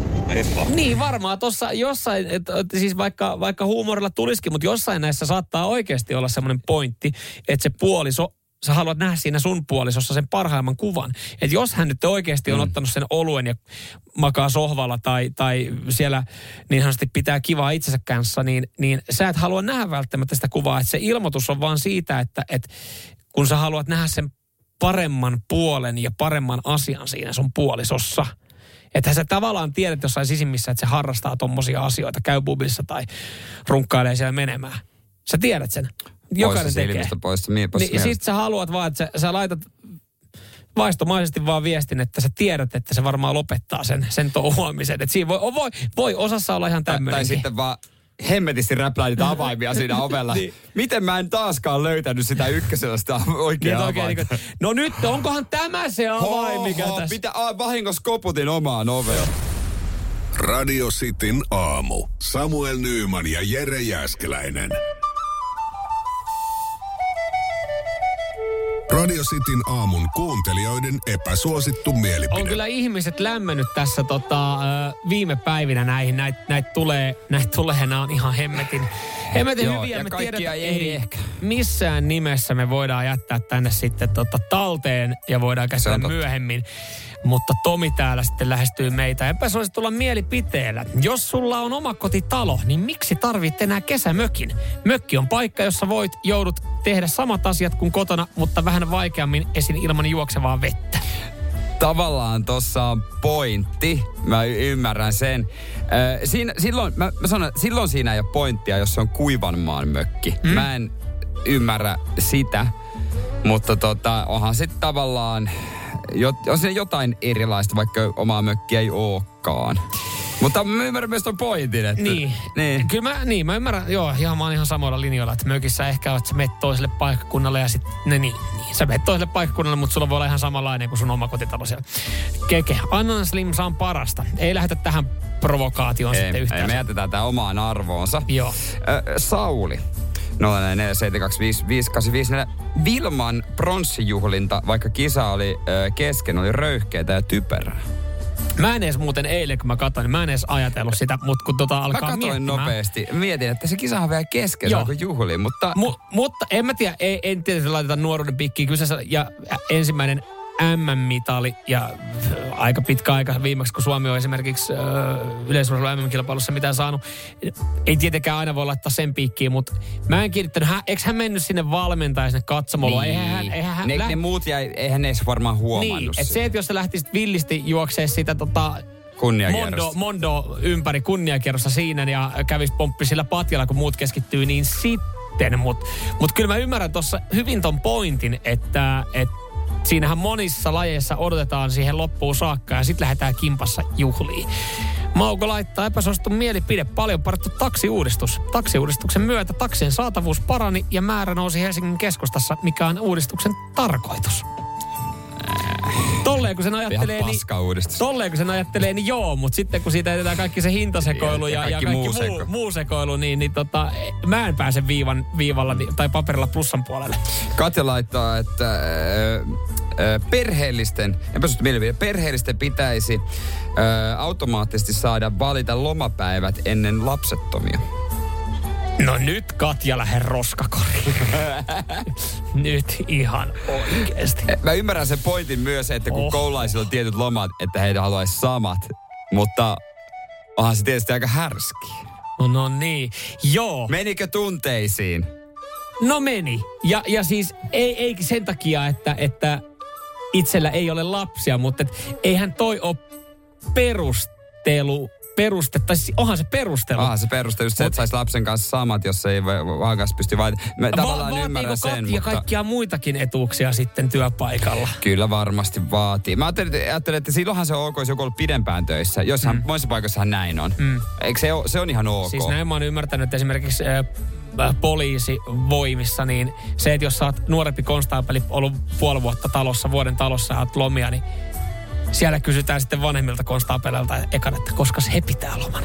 Niin varmaan tuossa jossain, että et siis vaikka, vaikka huumorilla tulisikin, mutta jossain näissä saattaa oikeasti olla semmoinen pointti, että se puoliso sä haluat nähdä siinä sun puolisossa sen parhaimman kuvan. Että jos hän nyt oikeasti on mm. ottanut sen oluen ja makaa sohvalla tai, tai siellä niin sanotusti pitää kivaa itsensä kanssa, niin, niin sä et halua nähdä välttämättä sitä kuvaa. Että se ilmoitus on vaan siitä, että, että kun sä haluat nähdä sen paremman puolen ja paremman asian siinä sun puolisossa – että sä tavallaan tiedät jossain sisimmissä, että se harrastaa tommosia asioita, käy bubissa tai runkkailee siellä menemään. Sä tiedät sen. Jokainen tekee. silmistä, poissa, mie, poissa Niin, sit sä haluat vaan, että sä, sä laitat vaistomaisesti vaan viestin, että sä tiedät, että se varmaan lopettaa sen, sen touhuamisen. Että siinä voi, voi, voi osassa olla ihan Tai, tai tämmöinen. sitten vaan hemmetisti räpläitä avaimia siinä ovella. Niin. Miten mä en taaskaan löytänyt sitä ykkösellä sitä oikeaa Niin, oikein, avainta? niin, no nyt, onkohan tämä se avain, mikä tässä... Mitä, a, vahingossa koputin omaan oveen. Radio Cityn aamu. Samuel Nyyman ja Jere Jäskeläinen. Radio Cityn aamun kuuntelijoiden epäsuosittu mielipide. On kyllä ihmiset lämmennyt tässä tota, viime päivinä näihin. Näitä näit tulee, näit tulee, nämä on ihan hemmetin, hemmetin Joo, hyviä. ja Me kaikkia tiedetään, ei ehdi ehkä. Missään nimessä me voidaan jättää tänne sitten tota, talteen ja voidaan käsitellä myöhemmin. Mutta Tomi täällä sitten lähestyy meitä epäsuositulla mielipiteellä. Jos sulla on oma kotitalo, niin miksi tarvit enää kesämökin? Mökki on paikka, jossa voit, joudut tehdä samat asiat kuin kotona, mutta vähän vaikeammin esin ilman juoksevaa vettä. Tavallaan tossa on pointti. Mä y- ymmärrän sen. Ö, siinä, silloin, mä, mä sanon, silloin siinä ei ole pointtia, jos se on kuivan maan mökki. Mm. Mä en ymmärrä sitä. Mutta tota, onhan sitten tavallaan, on siinä jotain erilaista, vaikka omaa mökkiä ei olekaan. Mutta mä ymmärrän myös ton pointin, että... Niin. niin. Kyllä mä, niin, mä ymmärrän, joo, ihan mä oon ihan samoilla linjoilla, että mökissä ehkä että sä menet toiselle paikkakunnalle ja sitten, ne niin, niin, sä menet toiselle paikkakunnalle, mutta sulla voi olla ihan samanlainen kuin sun oma kotitalo siellä. Keke, Annan Slim saa parasta. Ei lähdetä tähän provokaatioon sitten Ei, ei, yhtään. me jätetään tää omaan arvoonsa. Joo. Ö, Sauli. 047255854. Vilman pronssijuhlinta, vaikka kisa oli ö, kesken, oli röyhkeitä ja typerää. Mä en edes muuten eilen, kun mä katsoin, niin mä en edes ajatellut sitä, mutta kun tota Mä alkaa katsoin miettimään. nopeasti. Mietin, että se kisa on vielä kesken, Joo. alkoi juhliin, mutta... Mu, mutta en mä tiedä, ei, en tietysti laiteta nuoruuden pikkiin. Kyseessä ja ensimmäinen MM-mitali ja aika pitkä aika viimeksi, kun Suomi on esimerkiksi äh, yleisurheilu MM-kilpailussa mitään saanut. Ei tietenkään aina voi laittaa sen piikkiin, mutta mä en kiinnittänyt, hän, eikö hän mennyt sinne valmentaja sinne katsomolle? Niin. Eihän hän, eihän hän ne, läht- ne muut jäi, eihän ne edes varmaan huomannut Niin, että sitä. se, että jos sä lähtisit villisti juoksee sitä tota. Mondo, Mondo ympäri kunniakierrossa siinä ja kävis pomppi sillä patjalla, kun muut keskittyy, niin sitten. Mutta mut kyllä mä ymmärrän tuossa hyvin ton pointin, että, että siinähän monissa lajeissa odotetaan siihen loppuun saakka ja sitten lähdetään kimpassa juhliin. Mauko laittaa epäsuosittu mielipide. Paljon parattu taksiuudistus. Taksiuudistuksen myötä taksien saatavuus parani ja määrä nousi Helsingin keskustassa, mikä on uudistuksen tarkoitus. Tolle tolleen kun sen ajattelee, Ihan niin, tolleen kun sen ajattelee, niin joo, mutta sitten kun siitä jätetään kaikki se hintasekoilu ja, ja, kaikki, muu, muu, seko. muu sekoilu, niin, niin tota, mä en pääse viivan, viivalla tai paperilla plussan puolelle. Katja laittaa, että ö, perheellisten, mielipide, perheellisten pitäisi ö, automaattisesti saada valita lomapäivät ennen lapsettomia. No nyt Katja lähde roskakoriin. nyt ihan oikeesti. Mä ymmärrän sen pointin myös, että kun oh. koululaisilla on tietyt lomat, että heitä haluaisi samat. Mutta onhan se tietysti aika härski. No, no niin, joo. Menikö tunteisiin? No meni. Ja, ja siis ei, ei sen takia, että, että itsellä ei ole lapsia, mutta et, eihän toi ole perustelu, peruste, tai siis onhan se perustelu. Ah, se peruste just se, että saisi lapsen kanssa samat, jos ei vaakas pysty vai... Tavallaan Va- ymmärrän vaatiiko sen, mutta... kaikkia muitakin etuuksia sitten työpaikalla? Kyllä varmasti vaatii. Mä ajattelin, että, ajattelin, että silloinhan se on ok, jos joku on ollut pidempään töissä. Jossain mm. monissa paikoissahan näin on. Mm. Eikö se, ole, se on ihan ok? Siis näin mä oon ymmärtänyt, että esimerkiksi äh, poliisivoimissa, niin se, että jos sä oot nuorempi konstaapeli, ollut puoli vuotta talossa, vuoden talossa ja oot lomia, niin siellä kysytään sitten vanhemmilta konstaapeleilta ekan, että koska he pitää loman.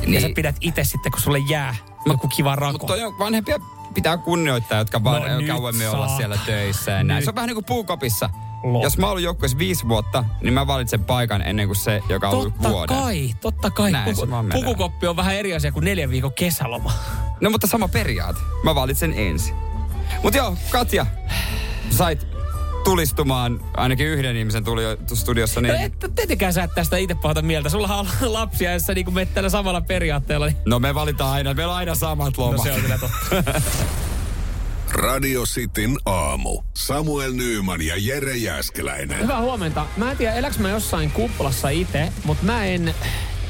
Niin. Ja sä Niin. pidät itse sitten, kun sulle jää joku kiva rako. Mutta on vanhempia pitää kunnioittaa, jotka vaan No kauemmin olla siellä töissä. Ja näin. Se on vähän niin kuin puukopissa. Lop. Jos mä oon ollut joukkueessa viisi vuotta, niin mä valitsen paikan ennen kuin se, joka on ollut Totta vuoden. kai, totta kai. Näin menee. pukukoppi on vähän eri asia kuin neljän viikon kesäloma. No mutta sama periaate. Mä valitsen ensin. Mut joo, Katja, sait tulistumaan ainakin yhden ihmisen tuli studiossa. No Niin... et, tietenkään sä et tästä itse pahata mieltä. Sulla on lapsia, jos sä niin menet tällä samalla periaatteella. Niin... No me valitaan aina, meillä on aina samat lomat. No se on kyllä totta. Radio Cityn aamu. Samuel Nyyman ja Jere Jäskeläinen. Hyvää huomenta. Mä en tiedä, eläks mä jossain kuplassa itse, mutta mä en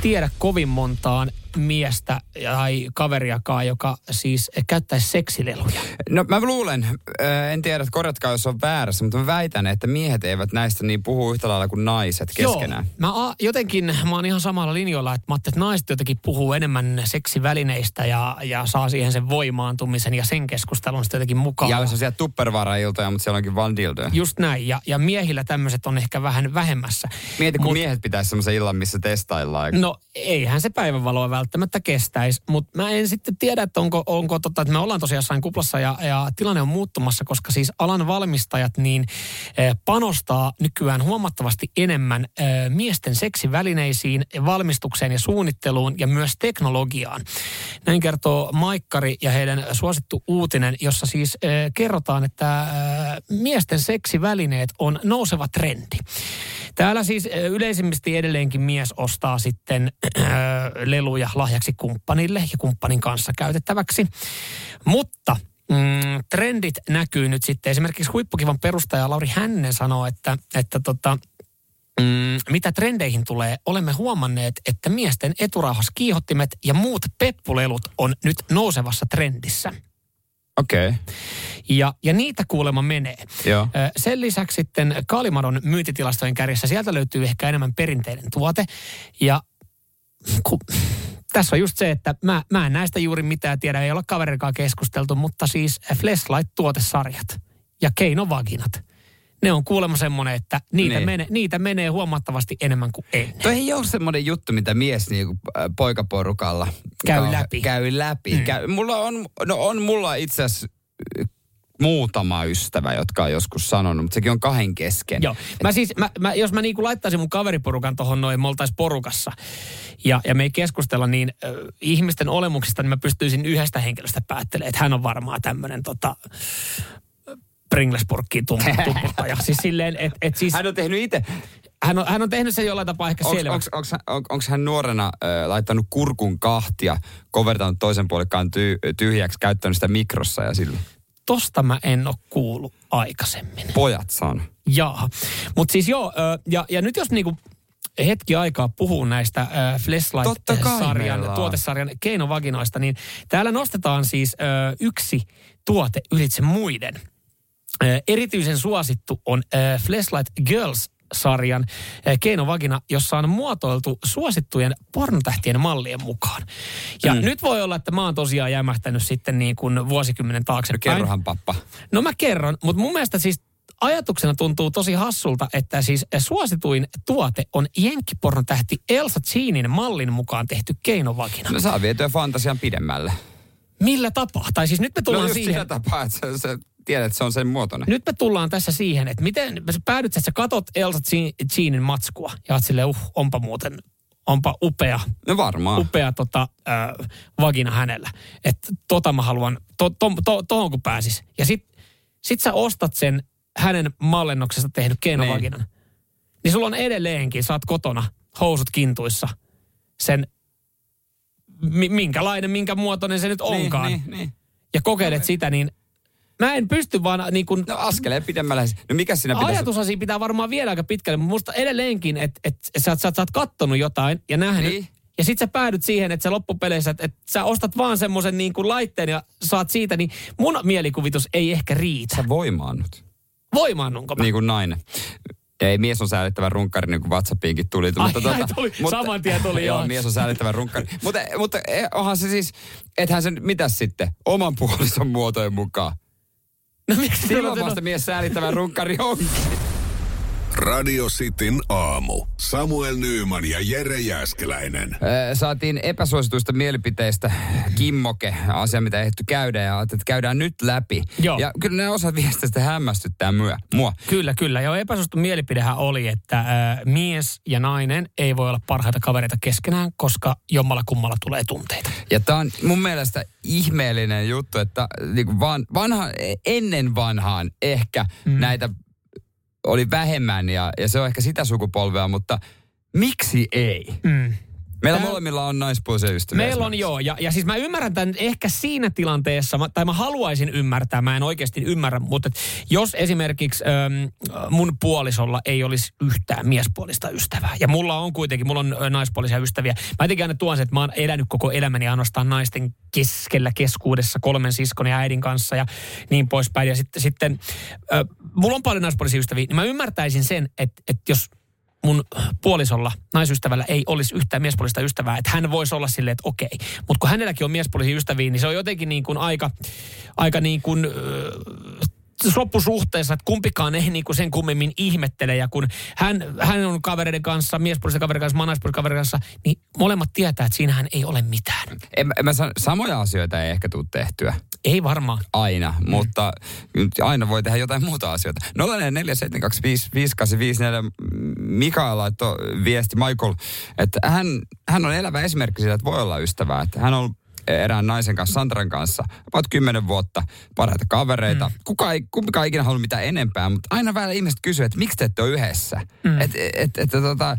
tiedä kovin montaan miestä tai kaveriakaan, joka siis käyttäisi seksileluja. No mä luulen, äh, en tiedä, että korjatkaa jos on väärässä, mutta mä väitän, että miehet eivät näistä niin puhu yhtä lailla kuin naiset keskenään. Joo. Mä a, jotenkin, mä oon ihan samalla linjalla, että mä että naiset jotenkin puhuu enemmän seksivälineistä ja, ja saa siihen sen voimaantumisen ja sen keskustelun sitten jotenkin mukaan. Ja on siellä tuppervara-iltoja, mutta siellä onkin vaan dildoja. Just näin. Ja, ja miehillä tämmöiset on ehkä vähän vähemmässä. Mieti, kun Mut- miehet pitäisi semmoisen illan, missä testaillaan. No eihän se päivänvaloa välttämättä kestäisi, mutta mä en sitten tiedä, että onko, onko totta, että me ollaan tosiaan jossain kuplassa ja, ja tilanne on muuttumassa, koska siis alan valmistajat niin eh, panostaa nykyään huomattavasti enemmän eh, miesten seksivälineisiin, valmistukseen ja suunnitteluun ja myös teknologiaan. Näin kertoo Maikkari ja heidän suosittu uutinen, jossa siis eh, kerrotaan, että miesten seksivälineet on nouseva trendi. Täällä siis yleisimmästi edelleenkin mies ostaa sitten leluja lahjaksi kumppanille ja kumppanin kanssa käytettäväksi. Mutta mm, trendit näkyy nyt sitten. Esimerkiksi huippukivan perustaja Lauri Hännen sanoo, että, että tota, mm, mitä trendeihin tulee, olemme huomanneet, että miesten eturauhas kiihottimet ja muut peppulelut on nyt nousevassa trendissä. Okei, okay. Ja, ja niitä kuulemma menee. joo. Sen lisäksi sitten Kaalimadon myyntitilastojen kärjessä sieltä löytyy ehkä enemmän perinteinen tuote. Ja tässä on just se, että mä, mä en näistä juuri mitään tiedä, ei ole kaverikaan keskusteltu, mutta siis Fleshlight-tuotesarjat ja keinovaginat. Ne on kuulemma semmoinen, että niitä, Niin. menee, niitä menee huomattavasti enemmän kuin ennen. Toi ei ole semmoinen juttu, mitä mies niinku, äh, poikaporukalla Käy kauhe- läpi. Käy läpi. Mm. Käy, mulla on, no on mulla itse asiassa muutama ystävä, jotka on joskus sanonut, mutta sekin on kahden kesken. Joo. Mä siis, mä, mä, jos mä niinku laittaisin mun kaveriporukan tohon noin, me oltais porukassa ja, ja me ei keskustella niin äh, ihmisten olemuksista, niin mä pystyisin yhdestä henkilöstä päättelemään, että hän on varmaan tämmöinen tota, Pringlesporkkiin tum- tumputtaja. siis silleen, että et siis, Hän on tehnyt itse. hän, on, hän on tehnyt sen jollain tapaa ehkä selväksi. Onko hän nuorena äh, laittanut kurkun kahtia, kovertanut toisen puolikkaan ty, tyhjäksi, käyttänyt sitä mikrossa ja sillä? Tosta mä en ole kuullut aikaisemmin. Pojat sano. Jaa. Mutta siis joo, ö, ja, ja nyt jos niinku hetki aikaa puhuu näistä äh, Fleshlight-sarjan, tuotesarjan keinovaginoista, niin täällä nostetaan siis ö, yksi tuote ylitse muiden. Erityisen suosittu on äh, Fleshlight Girls sarjan äh, keinovagina, jossa on muotoiltu suosittujen pornotähtien mallien mukaan. Ja mm. nyt voi olla, että mä oon tosiaan jämähtänyt sitten niin kuin vuosikymmenen taaksepäin. Kerrohan pappa. No mä kerron, mutta mun mielestä siis ajatuksena tuntuu tosi hassulta, että siis suosituin tuote on jenkkipornon tähti Elsa Jeanin mallin mukaan tehty keinovagina. No saa vietyä fantasian pidemmälle. Millä tapaa? Tai siis nyt me No tullaan just siihen. sillä tapaa, että sä, sä tiedät, että se on sen muotoinen. Nyt me tullaan tässä siihen, että miten sä päädyt, että sä katot Elsa Jean- Jeanin matskua ja oot silleen, uh, onpa muuten, onpa upea, No varmaan. upea tota, äh, vagina hänellä. Että tota mä haluan, to, to, to, tohon kun pääsis. Ja sit, sit sä ostat sen hänen mallennoksesta tehnyt keinovaginan. Niin. niin sulla on edelleenkin, sä oot kotona, housut kintuissa, sen, mi, minkälainen, minkä muotoinen se nyt onkaan. Niin, niin, niin. Ja kokeilet sitä, niin mä en pysty vaan niin kuin, No askeleen pidemmälle. No mikä siinä pitäisi... Ajatusasia pitää varmaan viedä aika pitkälle, mutta musta edelleenkin, että et, sä, oot- sä, oot- sä oot kattonut jotain ja nähnyt. Niin. Ja sit sä päädyt siihen, että sä loppupeleissä, että, että sä ostat vaan semmoisen niin kuin laitteen ja saat siitä, niin mun mielikuvitus ei ehkä riitä. Sä voimaannut. Voimaannunko mä? Niin kuin nainen. Ei, mies on säällittävä runkkari, niin kuin WhatsAppiinkin tuli. Ai, ai, tuli. Saman tien tuli, joo. joo. mies on säällittävä runkkari. mutta, mutta eh, onhan se siis, ethän sen, mitäs sitten, oman puolison muotojen mukaan. No miksi Silloin vasta no, mies säällittävä runkkari on. Radio Cityn aamu. Samuel Nyyman ja Jere Jäskeläinen. Saatiin epäsuosituista mielipiteistä kimmoke, asia mitä ei ehty käydä ja että käydään nyt läpi. Joo. Ja kyllä ne osat viestistä hämmästyttää myö, mua. Kyllä, kyllä. Ja epäsuosittu mielipidehän oli, että äh, mies ja nainen ei voi olla parhaita kavereita keskenään, koska jommalla kummalla tulee tunteita. Ja tämä on mun mielestä ihmeellinen juttu, että niin van, vanha, ennen vanhaan ehkä mm. näitä oli vähemmän ja, ja se on ehkä sitä sukupolvea, mutta miksi ei? Mm. Meillä Tää- molemmilla on naispuolisia ystäviä. Meillä on joo, ja, ja siis mä ymmärrän tämän ehkä siinä tilanteessa, mä- tai mä haluaisin ymmärtää, mä en oikeasti ymmärrä, mutta jos esimerkiksi äm, mun puolisolla ei olisi yhtään miespuolista ystävää, ja mulla on kuitenkin, mulla on naispuolisia ystäviä, mä jotenkin aina tuon sen, että mä oon elänyt koko elämäni ainoastaan naisten keskellä keskuudessa kolmen siskon ja äidin kanssa ja niin poispäin, ja sitten, sitten ö, mulla on paljon naispuolisia ystäviä, niin mä ymmärtäisin sen, että, että jos mun puolisolla, naisystävällä ei olisi yhtään miespuolista ystävää, että hän voisi olla silleen, että okei. Mutta kun hänelläkin on miespuolisia ystäviä, niin se on jotenkin niin kuin aika, aika niin kuin, öö, soppusuhteessa, että kumpikaan ei niin kuin sen kummemmin ihmettele. Ja kun hän, hän on kavereiden kanssa, miespuolisen kaverin kanssa, mä oon naispuolisen kaverin kanssa, niin molemmat tietää, että siinähän ei ole mitään. En, en mä san, samoja asioita ei ehkä tule tehtyä. Ei varmaan. Aina, mm. mutta nyt aina voi tehdä jotain muuta asioita. 047255854 Mikael laittoi viesti Michael, että hän, hän on elävä esimerkki siitä, että voi olla ystävää. Että hän on erään naisen kanssa, Sandran kanssa, about kymmenen vuotta, parhaita kavereita. Mm. Kuka ei, kumpikaan ei ikinä halua mitään enempää, mutta aina välillä ihmiset kysyy, että miksi te ette ole yhdessä? Mm. Että et, et, tota,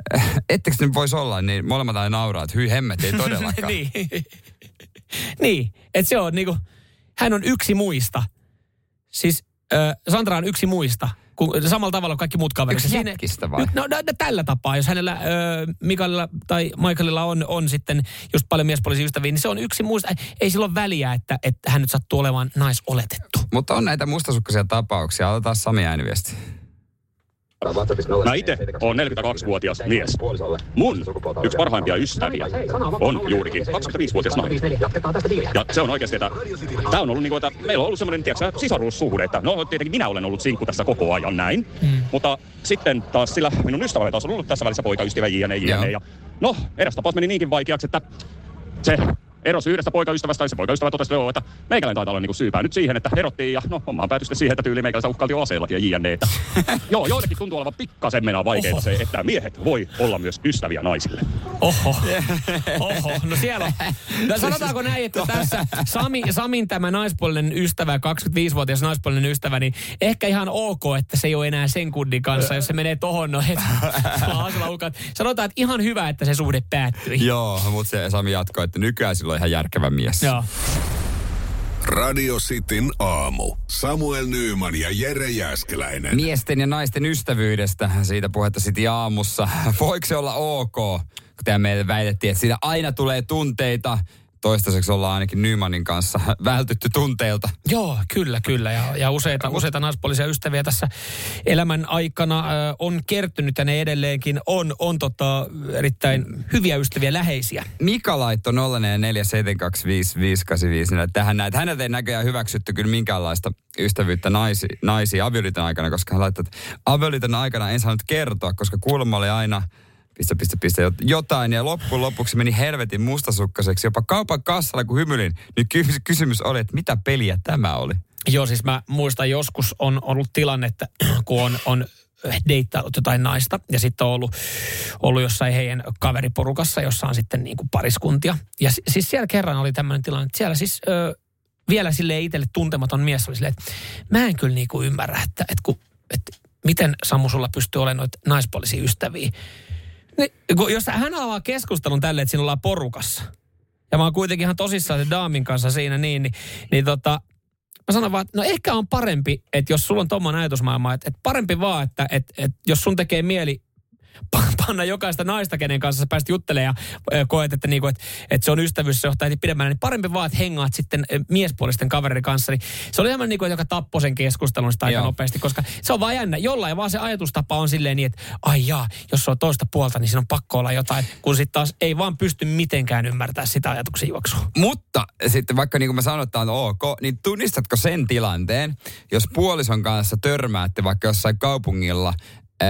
ettekö nyt voisi olla, niin molemmat aina nauraa, että hyi hemmet, ei todellakaan. niin. niin, että se on niinku, hän on yksi muista. Siis äh, Sandra on yksi muista. Kun, samalla tavalla kuin kaikki muut kaverit. Yksi jätkistä vai? No, no, no, tällä tapaa. Jos hänellä, äh, Mikaelilla tai Michaelilla on, on sitten just paljon miespuolisia ystäviä, niin se on yksi muista. Ei sillä ole väliä, että, että hän nyt sattuu olemaan naisoletettu. Mutta on näitä mustasukkaisia tapauksia. Otetaan Sami ääniviesti. Mä itse oon 42-vuotias mies. Mun yksi parhaimpia ystäviä on juurikin 25-vuotias nainen. Ja se on oikeasti, että tämä on ollut niin kuin, että meillä on ollut semmoinen, tiedätkö, sisaruussuhde, että no tietenkin minä olen ollut sinkku tässä koko ajan näin. Mm. Mutta sitten taas sillä minun ystävällä taas on ollut tässä välissä poikaystävä jne, jne. Ja no, eräs tapaus meni niinkin vaikeaksi, että se erosi yhdestä poikaystävästä, ja se poikaystävä totesi, joo, että meikäläinen taitaa olla niinku syypää nyt siihen, että erottiin, ja no, hommaan päätyi siihen, että tyyli uhkailtiin jo aseellakin ja jne. Joo, joillekin tuntuu olevan pikkasen mennä vaikeaa se, että miehet voi olla myös ystäviä naisille. Oho. Oho. No siellä on. No sanotaanko näin, että tässä Sami, Samin tämä naispuolinen ystävä, 25-vuotias naispuolinen ystävä, niin ehkä ihan ok, että se ei ole enää sen kundin kanssa, jos se menee tohon no, et. Sanotaan, että ihan hyvä, että se suhde päättyi. Joo, mutta se Sami jatkoi, että nykyään sillä on ihan järkevä mies. Joo. Radio Cityn aamu. Samuel Nyyman ja Jere Jäskeläinen. Miesten ja naisten ystävyydestä, siitä puhetta sitten aamussa. Voiko se olla ok, kun tämä meille väitettiin, että siinä aina tulee tunteita, toistaiseksi ollaan ainakin Nymanin kanssa vältytty tunteilta. Joo, kyllä, kyllä. Ja, ja useita, useita naispuolisia ystäviä tässä elämän aikana ö, on kertynyt ja ne edelleenkin on, on tota, erittäin hyviä ystäviä, läheisiä. Mika laitto 0447255854 tähän näin. Häneltä ei näköjään hyväksytty kyllä minkäänlaista ystävyyttä naisi, naisia avioliiton aikana, koska hän laittoi, että avioliiton aikana en saanut kertoa, koska kulma oli aina piste, piste, piste, jot- jotain. Ja loppujen lopuksi meni helvetin mustasukkaseksi. Jopa kaupan kassalla, kun hymyilin, niin ky- kysymys oli, että mitä peliä tämä oli? Joo, siis mä muistan joskus on ollut tilanne, että kun on, on deittaillut jotain naista ja sitten on ollut, ollut jossain heidän kaveriporukassa, jossa on sitten niin kuin pariskuntia. Ja si- siis siellä kerran oli tämmöinen tilanne, että siellä siis ö, vielä sille itselle tuntematon mies oli silleen, että mä en kyllä niin kuin ymmärrä, että, että, kun, että miten Samu sulla pystyy olemaan noita naispuolisia ystäviä. Niin, jos hän avaa keskustelun tälle, että siinä ollaan porukassa, ja mä oon kuitenkin ihan tosissaan se Daamin kanssa siinä niin, niin, niin tota, mä sanon vaan, että no ehkä on parempi, että jos sulla on tommonen ajatusmaailma, että, että parempi vaan, että, että, että jos sun tekee mieli panna jokaista naista, kenen kanssa sä pääst juttelemaan ja koet, että, niinku, että, että se on ystävyys, se johtaa pidemmälle, niin parempi vaan, että hengaat sitten miespuolisten kavereiden kanssa. Niin se oli ihan niin kuin, joka tappoi sen keskustelun sitä aika Joo. nopeasti, koska se on vaan jännä. Jollain vaan se ajatustapa on silleen niin, että ai jaa, jos se on toista puolta, niin siinä on pakko olla jotain, kun sitten taas ei vaan pysty mitenkään ymmärtää sitä ajatuksen juoksua. Mutta sitten vaikka niin kuin mä sanoin, että on ok, niin tunnistatko sen tilanteen, jos puolison kanssa törmäätte vaikka jossain kaupungilla äh,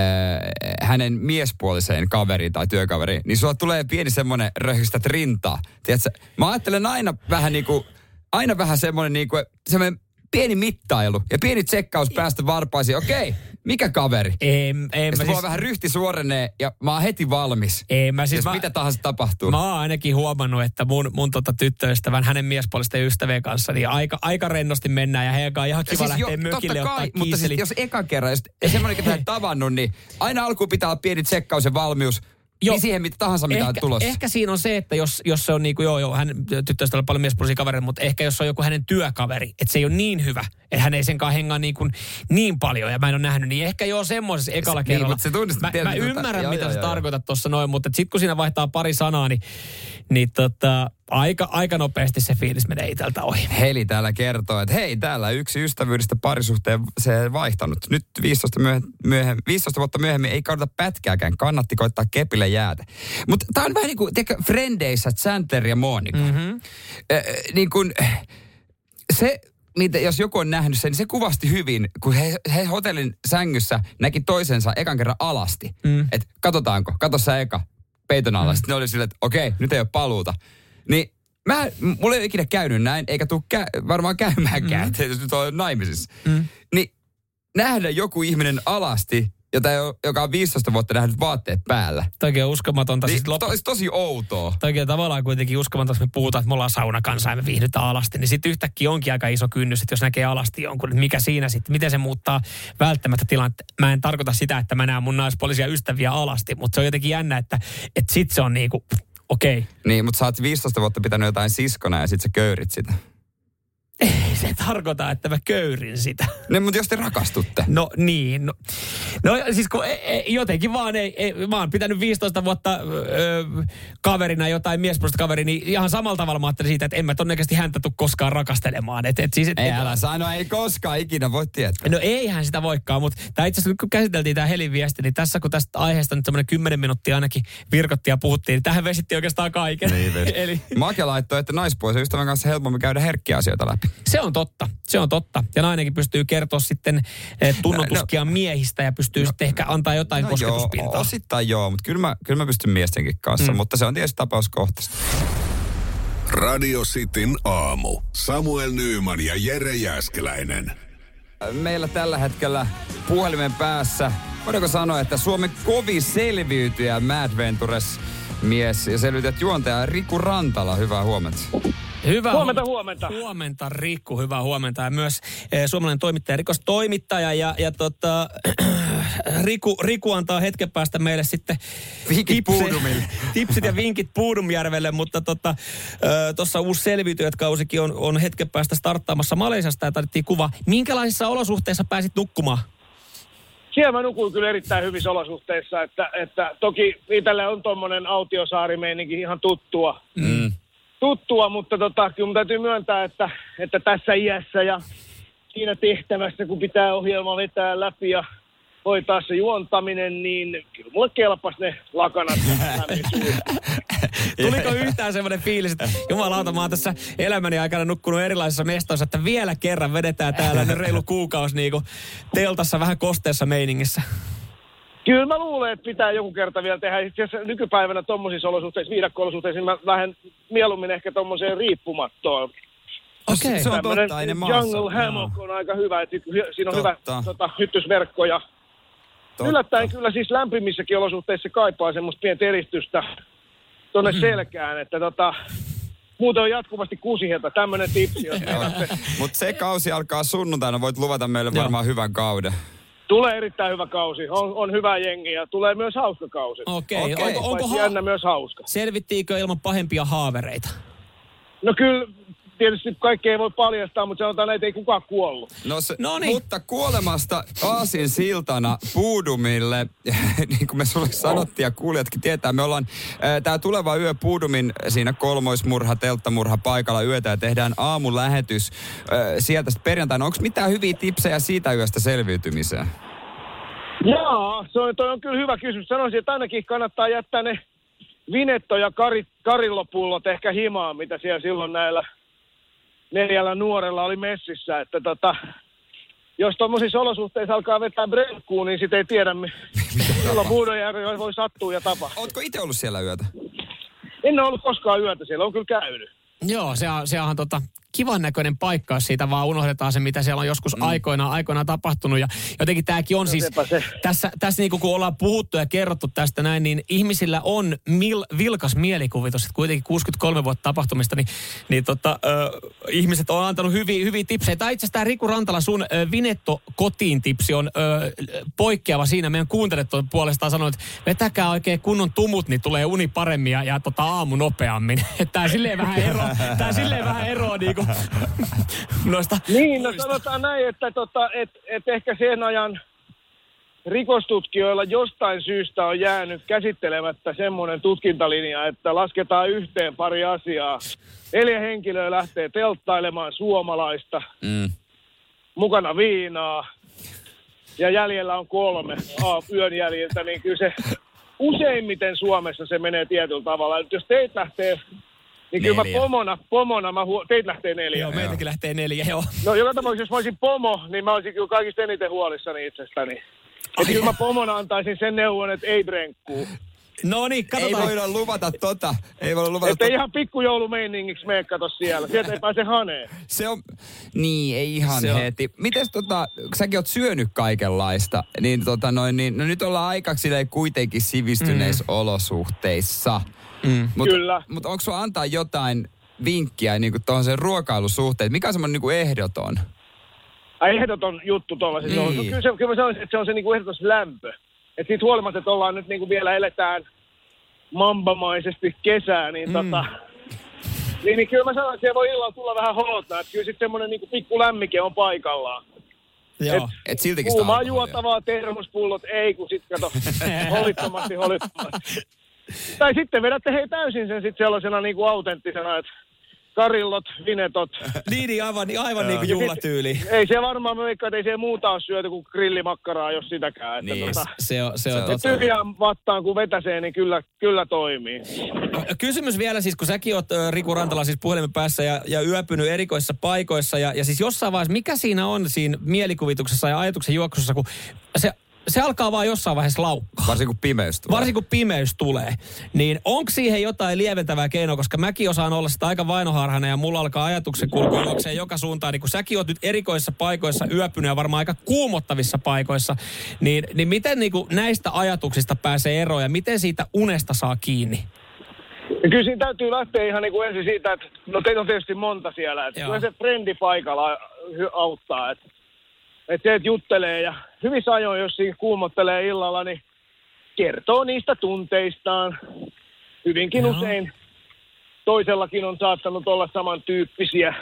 hänen miespuoliseen kaveriin tai työkaveriin, niin sulla tulee pieni semmoinen röhistät rintaa. Tiedätkö, mä ajattelen aina vähän niin kuin, aina vähän semmoinen niin kuin, semmoinen pieni mittailu ja pieni tsekkaus päästä varpaisiin. Okei, mikä kaveri? En Ja mä siis, vähän ryhti suorenee ja mä oon heti valmis. en mä siis Jos mä, mitä tahansa tapahtuu. Mä oon ainakin huomannut, että mun, mun tota tyttöystävän, hänen miespuolisten ystävien kanssa, niin aika, aika rennosti mennään ja heidän kanssa ihan kiva siis lähteä jo, mökille totta ottaa kai, mutta siis jos eka kerran, jos semmoinen, ketä ei tavannut, niin aina alkuun pitää olla pieni tsekkaus ja valmius. Joo. Niin siihen mitä tahansa, mitä ehkä, on tulossa. Ehkä siinä on se, että jos, jos se on niin kuin, joo, joo, hän tyttöystävällä on paljon miespuolisia kavereita, mutta ehkä jos on joku hänen työkaveri, että se ei ole niin hyvä, hän ei senkaan hengaa niin, kuin, niin paljon ja mä en ole nähnyt, niin ehkä joo semmoisessa ekalla niin, kerralla. mutta se tunnistat mä, mä tietysti, ymmärrän, joo, mitä joo, sä joo, tarkoitat tuossa noin, mutta sitten kun siinä vaihtaa pari sanaa, niin, niin tota, aika, aika nopeasti se fiilis menee itseltä ohi. Heli täällä kertoo, että hei, täällä yksi ystävyydestä parisuhteen se vaihtanut. Nyt 15, myöhe, myöhe, 15 vuotta myöhemmin ei kannata pätkääkään. Kannatti koittaa kepille jäätä. Mutta tää on vähän niin kuin, tiedätkö, Frendeissä Chandler ja Monica. Mm-hmm. Äh, niin kuin, se, mitä, jos joku on nähnyt sen, niin se kuvasti hyvin, kun he, he hotellin sängyssä näki toisensa ekan kerran alasti. Mm. Että katsotaanko, katso sä eka peiton alla. Mm. Sitten ne oli silleen, että okei, nyt ei ole paluuta. Niin mä, mulla ei ole ikinä käynyt näin, eikä tule kä- varmaan käymäänkään, mm. jos nyt on naimisissa. Mm. Niin nähdä joku ihminen alasti, jota joka on 15 vuotta nähnyt vaatteet päällä. Toikin on uskomatonta. Niin, siis lop- to, olisi tosi outoa. Toki tavallaan kuitenkin uskomaton, jos me puhutaan, että me ollaan saunakansa ja me viihdytään alasti, niin sitten yhtäkkiä onkin aika iso kynnys, että jos näkee alasti jonkun, että mikä siinä sitten, miten se muuttaa välttämättä tilannetta. Mä en tarkoita sitä, että mä näen mun naispuolisia ystäviä alasti, mutta se on jotenkin jännä, että, että sit se on niinku, okei. Okay. Niin, mutta sä oot 15 vuotta pitänyt jotain siskona ja sit sä köyrit sitä. Ei se tarkoita, että mä köyrin sitä. No, mutta jos te rakastutte. No niin. No, no siis kun, e, e, jotenkin vaan ei, ei, mä oon pitänyt 15 vuotta ö, kaverina jotain miespuolista kaveri, niin ihan samalla tavalla mä ajattelin siitä, että en mä todennäköisesti häntä tule koskaan rakastelemaan. Et, et siis, et, Ei et, älä sano, ei koskaan ikinä voi tietää. No eihän sitä voikaan, mutta tämä itse asiassa kun käsiteltiin tämä Helin viesti, niin tässä kun tästä aiheesta nyt semmoinen 10 minuuttia ainakin virkottiin ja puhuttiin, niin tähän vesitti oikeastaan kaiken. Niin Eli Make laittoi, että naispuolisen ystävän kanssa helpommin käydä herkkiä asioita läpi. Se on totta, se on totta. Ja nainenkin pystyy kertoa sitten eh, tunnotuskia miehistä ja pystyy sitten ehkä antaa jotain No kosketuspintaa. joo, osittain joo, mutta kyllä mä, kyllä mä pystyn miestenkin kanssa, mm. mutta se on tietysti tapauskohtaista. Radio Cityn aamu. Samuel Nyyman ja Jere Jäskeläinen. Meillä tällä hetkellä puhelimen päässä, voidaanko sanoa, että Suomen kovin selviytyjä Mad Ventures mies ja selviytyjät juontaja Riku Rantala. Hyvää huomenta. Hyvää Huomenta, huomenta. Huomenta, Rikku. Hyvää huomenta. Ja myös eh, suomalainen toimittaja, rikostoimittaja. Ja, ja tota, Riku, Riku antaa hetken päästä meille sitten Vinkit Puudumille. tipsit ja vinkit Puudumjärvelle. Mutta tota, tuossa uusi selviytyjät kausikin on, on hetken päästä starttaamassa Malesiasta ja tarvittiin kuva. Minkälaisissa olosuhteissa pääsit nukkumaan? Siellä mä nukuin kyllä erittäin hyvissä olosuhteissa, että, että toki itselle on tuommoinen autiosaarimeininki ihan tuttua. Mm. Tuttua, mutta tota, kyllä mun täytyy myöntää, että, että tässä iässä ja siinä tehtävässä, kun pitää ohjelma vetää läpi ja hoitaa se juontaminen, niin kyllä mulle kelpas ne lakanat. Tuliko yhtään semmoinen fiilis, että jumalauta, mä oon tässä elämäni aikana nukkunut erilaisissa mestoissa, että vielä kerran vedetään täällä reilu kuukausi niin teltassa vähän kosteessa meiningissä? Kyllä mä luulen, että pitää joku kerta vielä tehdä. Itse asiassa nykypäivänä tuommoisissa olosuhteissa, viidakko-olosuhteissa, niin mä lähden mieluummin ehkä tuommoiseen riippumattoon. Okei, se on Tämmönen totta. Jungle hammock on aika hyvä, että siinä on Totta. hyvä tota, hyttysverkko ja Totta. yllättäen kyllä siis lämpimissäkin olosuhteissa kaipaa semmoista pientä eristystä tuonne selkään, että tota, muuten on jatkuvasti kusihelta, tämmöinen tipsi. Mutta se kausi alkaa sunnuntaina, voit luvata meille varmaan hyvän kauden. Tulee erittäin hyvä kausi, on, on hyvä jengi ja tulee myös hauska kausi. Okei, Okei. onko, onko Paitsi ha- jännä myös hauska. selvittiinkö ilman pahempia haavereita? No kyllä, tietysti kaikki ei voi paljastaa, mutta sanotaan, että ei kukaan kuollut. No se, Noniin. Mutta kuolemasta Aasin siltana Puudumille, niin kuin me sulle sanottiin ja kuulijatkin tietää, me ollaan tämä tuleva yö Puudumin siinä kolmoismurha, telttamurha paikalla yötä ja tehdään aamulähetys äh, sieltä sitten perjantaina. Onko mitään hyviä tipsejä siitä yöstä selviytymiseen? Jaa, se on, toi on kyllä hyvä kysymys. Sanoisin, että ainakin kannattaa jättää ne Vinetto ja kari, Karillopullot ehkä himaan, mitä siellä silloin näillä neljällä nuorella oli messissä. Että tota, jos tuommoisissa olosuhteissa alkaa vetää brenkkuun, niin sitten ei tiedä, mi- silloin Buudojärvi voi sattua ja tapahtua. Ootko itse ollut siellä yötä? En ole ollut koskaan yötä siellä, on kyllä käynyt. Joo, se on, se onhan tota, kivan näköinen paikka, jos siitä vaan unohdetaan se, mitä siellä on joskus mm. aikoinaan, aikoinaan tapahtunut. Ja jotenkin tämäkin on siis, sepä se. tässä, tässä niin kun ollaan puhuttu ja kerrottu tästä näin, niin ihmisillä on mil, vilkas mielikuvitus, että kuitenkin 63 vuotta tapahtumista, niin, niin tota, ö, ihmiset on antanut hyviä, hyviä tipsejä. Tai itse asiassa tämä Riku Rantala, sun ö, Vinetto kotiin tipsi on ö, poikkeava siinä. Meidän kuuntelijat on puolestaan sanonut, että vetäkää oikein kunnon tumut, niin tulee uni paremmin ja, ja tota, aamu nopeammin. Tämä silleen vähän ero, tää silleen vähän eroa niinku noista Niin, no sanotaan näin, että tota, et, et ehkä sen ajan rikostutkijoilla jostain syystä on jäänyt käsittelemättä semmoinen tutkintalinja, että lasketaan yhteen pari asiaa. Neljä henkilöä lähtee telttailemaan suomalaista, Mm. mukana viinaa, ja jäljellä on kolme aa, yön jäljiltä, niin kyllä se useimmiten Suomessa se menee tietyllä tavalla. Et jos teit lähtee, niin kyllä mä Neljä. pomona, pomona, mä huo, teit lähtee neljä. Joo, meitäkin lähtee neljä, joo. No joka tapauksessa, jos mä olisin pomo, niin mä olisin kyllä kaikista eniten huolissani itsestäni. Että kyllä mä pomona antaisin sen neuvon, että ei brenkkuu. No niin, Ei katsotaan. voida luvata tota. Ei voida luvata Että ei tota. ihan pikkujoulumeiningiksi mene kato siellä. Sieltä ei pääse haneen. Se on, niin ei ihan Se on- heti. Mites tota, kun säkin oot syönyt kaikenlaista, niin tota noin, niin no nyt ollaan aika silleen kuitenkin sivistyneissä mm. olosuhteissa. Mm. Mut, Kyllä. Mutta onko sulla antaa jotain vinkkiä niin tuohon sen ruokailusuhteen? Mikä on semmoinen niin ehdoton? Ai ehdoton juttu tuollaisessa. Niin. No, kyllä, se, kyllä mä sanoisin, että se on se niinku ehdoton se lämpö. Että siitä huolimatta, että ollaan nyt niinku vielä eletään mambamaisesti kesää, niin, mm. tota, niin, niin kyllä mä sanoin, että siellä voi illalla tulla vähän holottaa. Että kyllä sitten semmoinen niinku pikku lämmike on paikallaan. Joo. Et siltikin sitä alkoholia. juotavaa, termospullot, ei kun sit kato, holittomasti, holittomasti. Tai sitten vedätte hei täysin sen sitten sellaisena niinku autenttisena, että karillot, vinetot. Niin, niin aivan, niin aivan niin kuin juhlatyyli. Ei se varmaan, mä veikkaan, että ei se muuta ole syöty kuin grillimakkaraa, jos sitäkään. Että Niin, tota, Se on, se on, totta. tyhjään vattaan kun vetäsee, niin kyllä, kyllä toimii. Kysymys vielä siis, kun säkin oot Riku Rantala siis puhelimen päässä ja, ja yöpynyt erikoissa paikoissa ja, ja siis jossain vaiheessa, mikä siinä on siinä mielikuvituksessa ja ajatuksen juoksussa, kun se, se alkaa vaan jossain vaiheessa laukkaa. Varsinkin kun pimeys tulee. Varsinkin kun pimeys tulee. Niin onko siihen jotain lieventävää keinoa, koska mäkin osaan olla sitä aika vainoharhainen ja mulla alkaa ajatuksen kulku juoksee joka suuntaan. Niin kun säkin oot nyt erikoissa paikoissa yöpynyt ja varmaan aika kuumottavissa paikoissa, niin, niin miten niin näistä ajatuksista pääsee eroon ja miten siitä unesta saa kiinni? Ja kyllä siinä täytyy lähteä ihan niin kuin ensin siitä, että no teitä on tietysti monta siellä, että Joo. kyllä se frendi paikalla auttaa, että, että se, että juttelee ja hyvissä ajoin, jos siinä kuumottelee illalla, niin kertoo niistä tunteistaan. Hyvinkin Joo. usein toisellakin on saattanut olla samantyyppisiä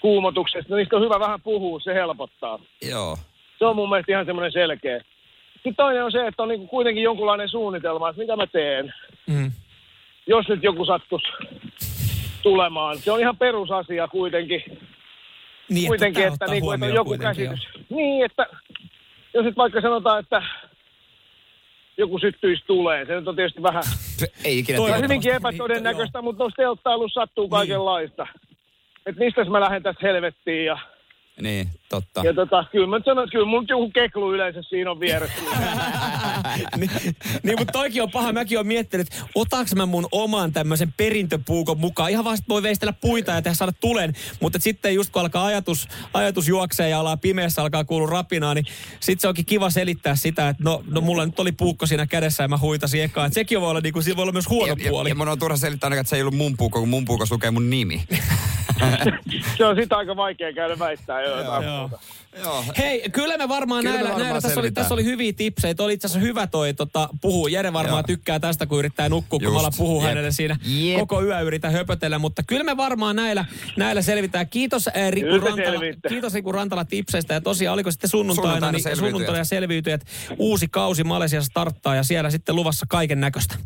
kuumotuksesta. No, niistä on hyvä vähän puhua, se helpottaa. Joo. Se on mun mielestä ihan semmoinen selkeä. Sitten toinen on se, että on niin kuitenkin jonkunlainen suunnitelma, että mitä mä teen Mm. jos nyt joku sattuisi tulemaan. Se on ihan perusasia kuitenkin. Niin, kuitenkin, että, että, niin kuin, että on joku kuitenkin, käsitys. Niin, että jos nyt vaikka sanotaan, että joku syttyisi tuleen, se nyt on tietysti vähän Ei ikinä Toi on hyvinkin Niin, epätodennäköistä, mutta tuossa telttailussa sattuu kaikenlaista. Että mistä mä lähden tästä helvettiin ja, Niin, totta. ja tota, kyllä mä sanon, että kyllä mun joku keklu yleensä siinä on vieressä. niin, niin, mutta toikin on paha. Mäkin olen miettinyt, että otaks mä mun oman tämmöisen perintöpuukon mukaan. Ihan vaan voi veistellä puita ja tehdä saada tulen. Mutta sitten just kun alkaa ajatus, ajatus juoksee ja alkaa pimeässä alkaa kuulua rapinaa, niin sitten se onkin kiva selittää sitä, että no, no mulla nyt oli puukko siinä kädessä ja mä huitasin ekaan. Et sekin voi olla, niinku, sillä voi olla myös huono ja, puoli. ja, ja mun on turha selittää ainakaan, että se ei ollut mun puukko, kun mun puukossa lukee mun nimi. se on sitä aika vaikea käydä väittää Joo. muuta. Joo. Hei, kyllä me varmaan Kyllä me näillä, varmaan näillä tässä, oli, tässä oli hyviä tipsejä. Oli itse asiassa hyvä toi tota, puhuu. Jere varmaan Joo. tykkää tästä, kun yrittää nukkua, kun Just. mä alan puhua Jep. hänelle siinä. Jep. Koko yö yritän höpötellä, mutta kyllä me varmaan näillä, näillä selvitään. Kiitos äh, Riku, Kyllä te Rantala, kiitos Riku Rantala tipseistä. Ja tosiaan, oliko sitten sunnuntaina, Sunnuntaina niin, selviytyjät. sunnuntaina selviytyjät. Uusi kausi Malesiassa starttaa ja siellä sitten luvassa kaiken näköistä.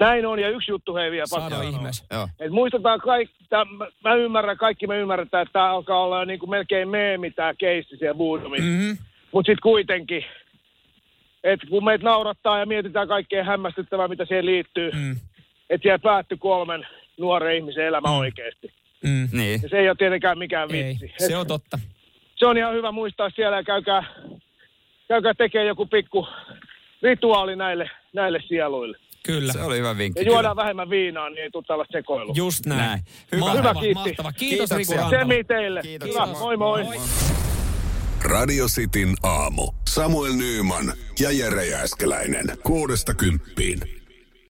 Näin on, ja yksi juttu hei vielä pakko Sano ihmeessä. Et muistetaan kaikki, tää, mä, mä ymmärrän, kaikki me ymmärretään, että tämä alkaa olla niin kuin melkein meemi tämä keissi siellä Boodumissa. Mm-hmm. Mutta sitten kuitenkin, että kun meitä naurattaa ja mietitään kaikkea hämmästyttävää, mitä siihen liittyy, Mm. että siellä päättyi kolmen nuoren ihmisen elämä oikeasti. Mm. Niin. Ja se ei ole tietenkään mikään Ei, vitsi. se on totta. se on ihan hyvä muistaa siellä ja käykää, käykää tekemään joku pikku rituaali näille, näille sieluille. Kyllä. Se oli hyvä vinkki. Ja juodaan vähemmän viinaa, niin ei tule tällaista sekoilua. Just näin. Näin. Hyvä. Mahtava, Hyvä, kiitti. mahtava. Kiitos. Riku Rantala. Semi teille. Kiitoksia. Hyvä, moi moi. Radio Cityn aamu. Samuel Nyyman ja Jere Jääskeläinen. Kuudesta kymppiin.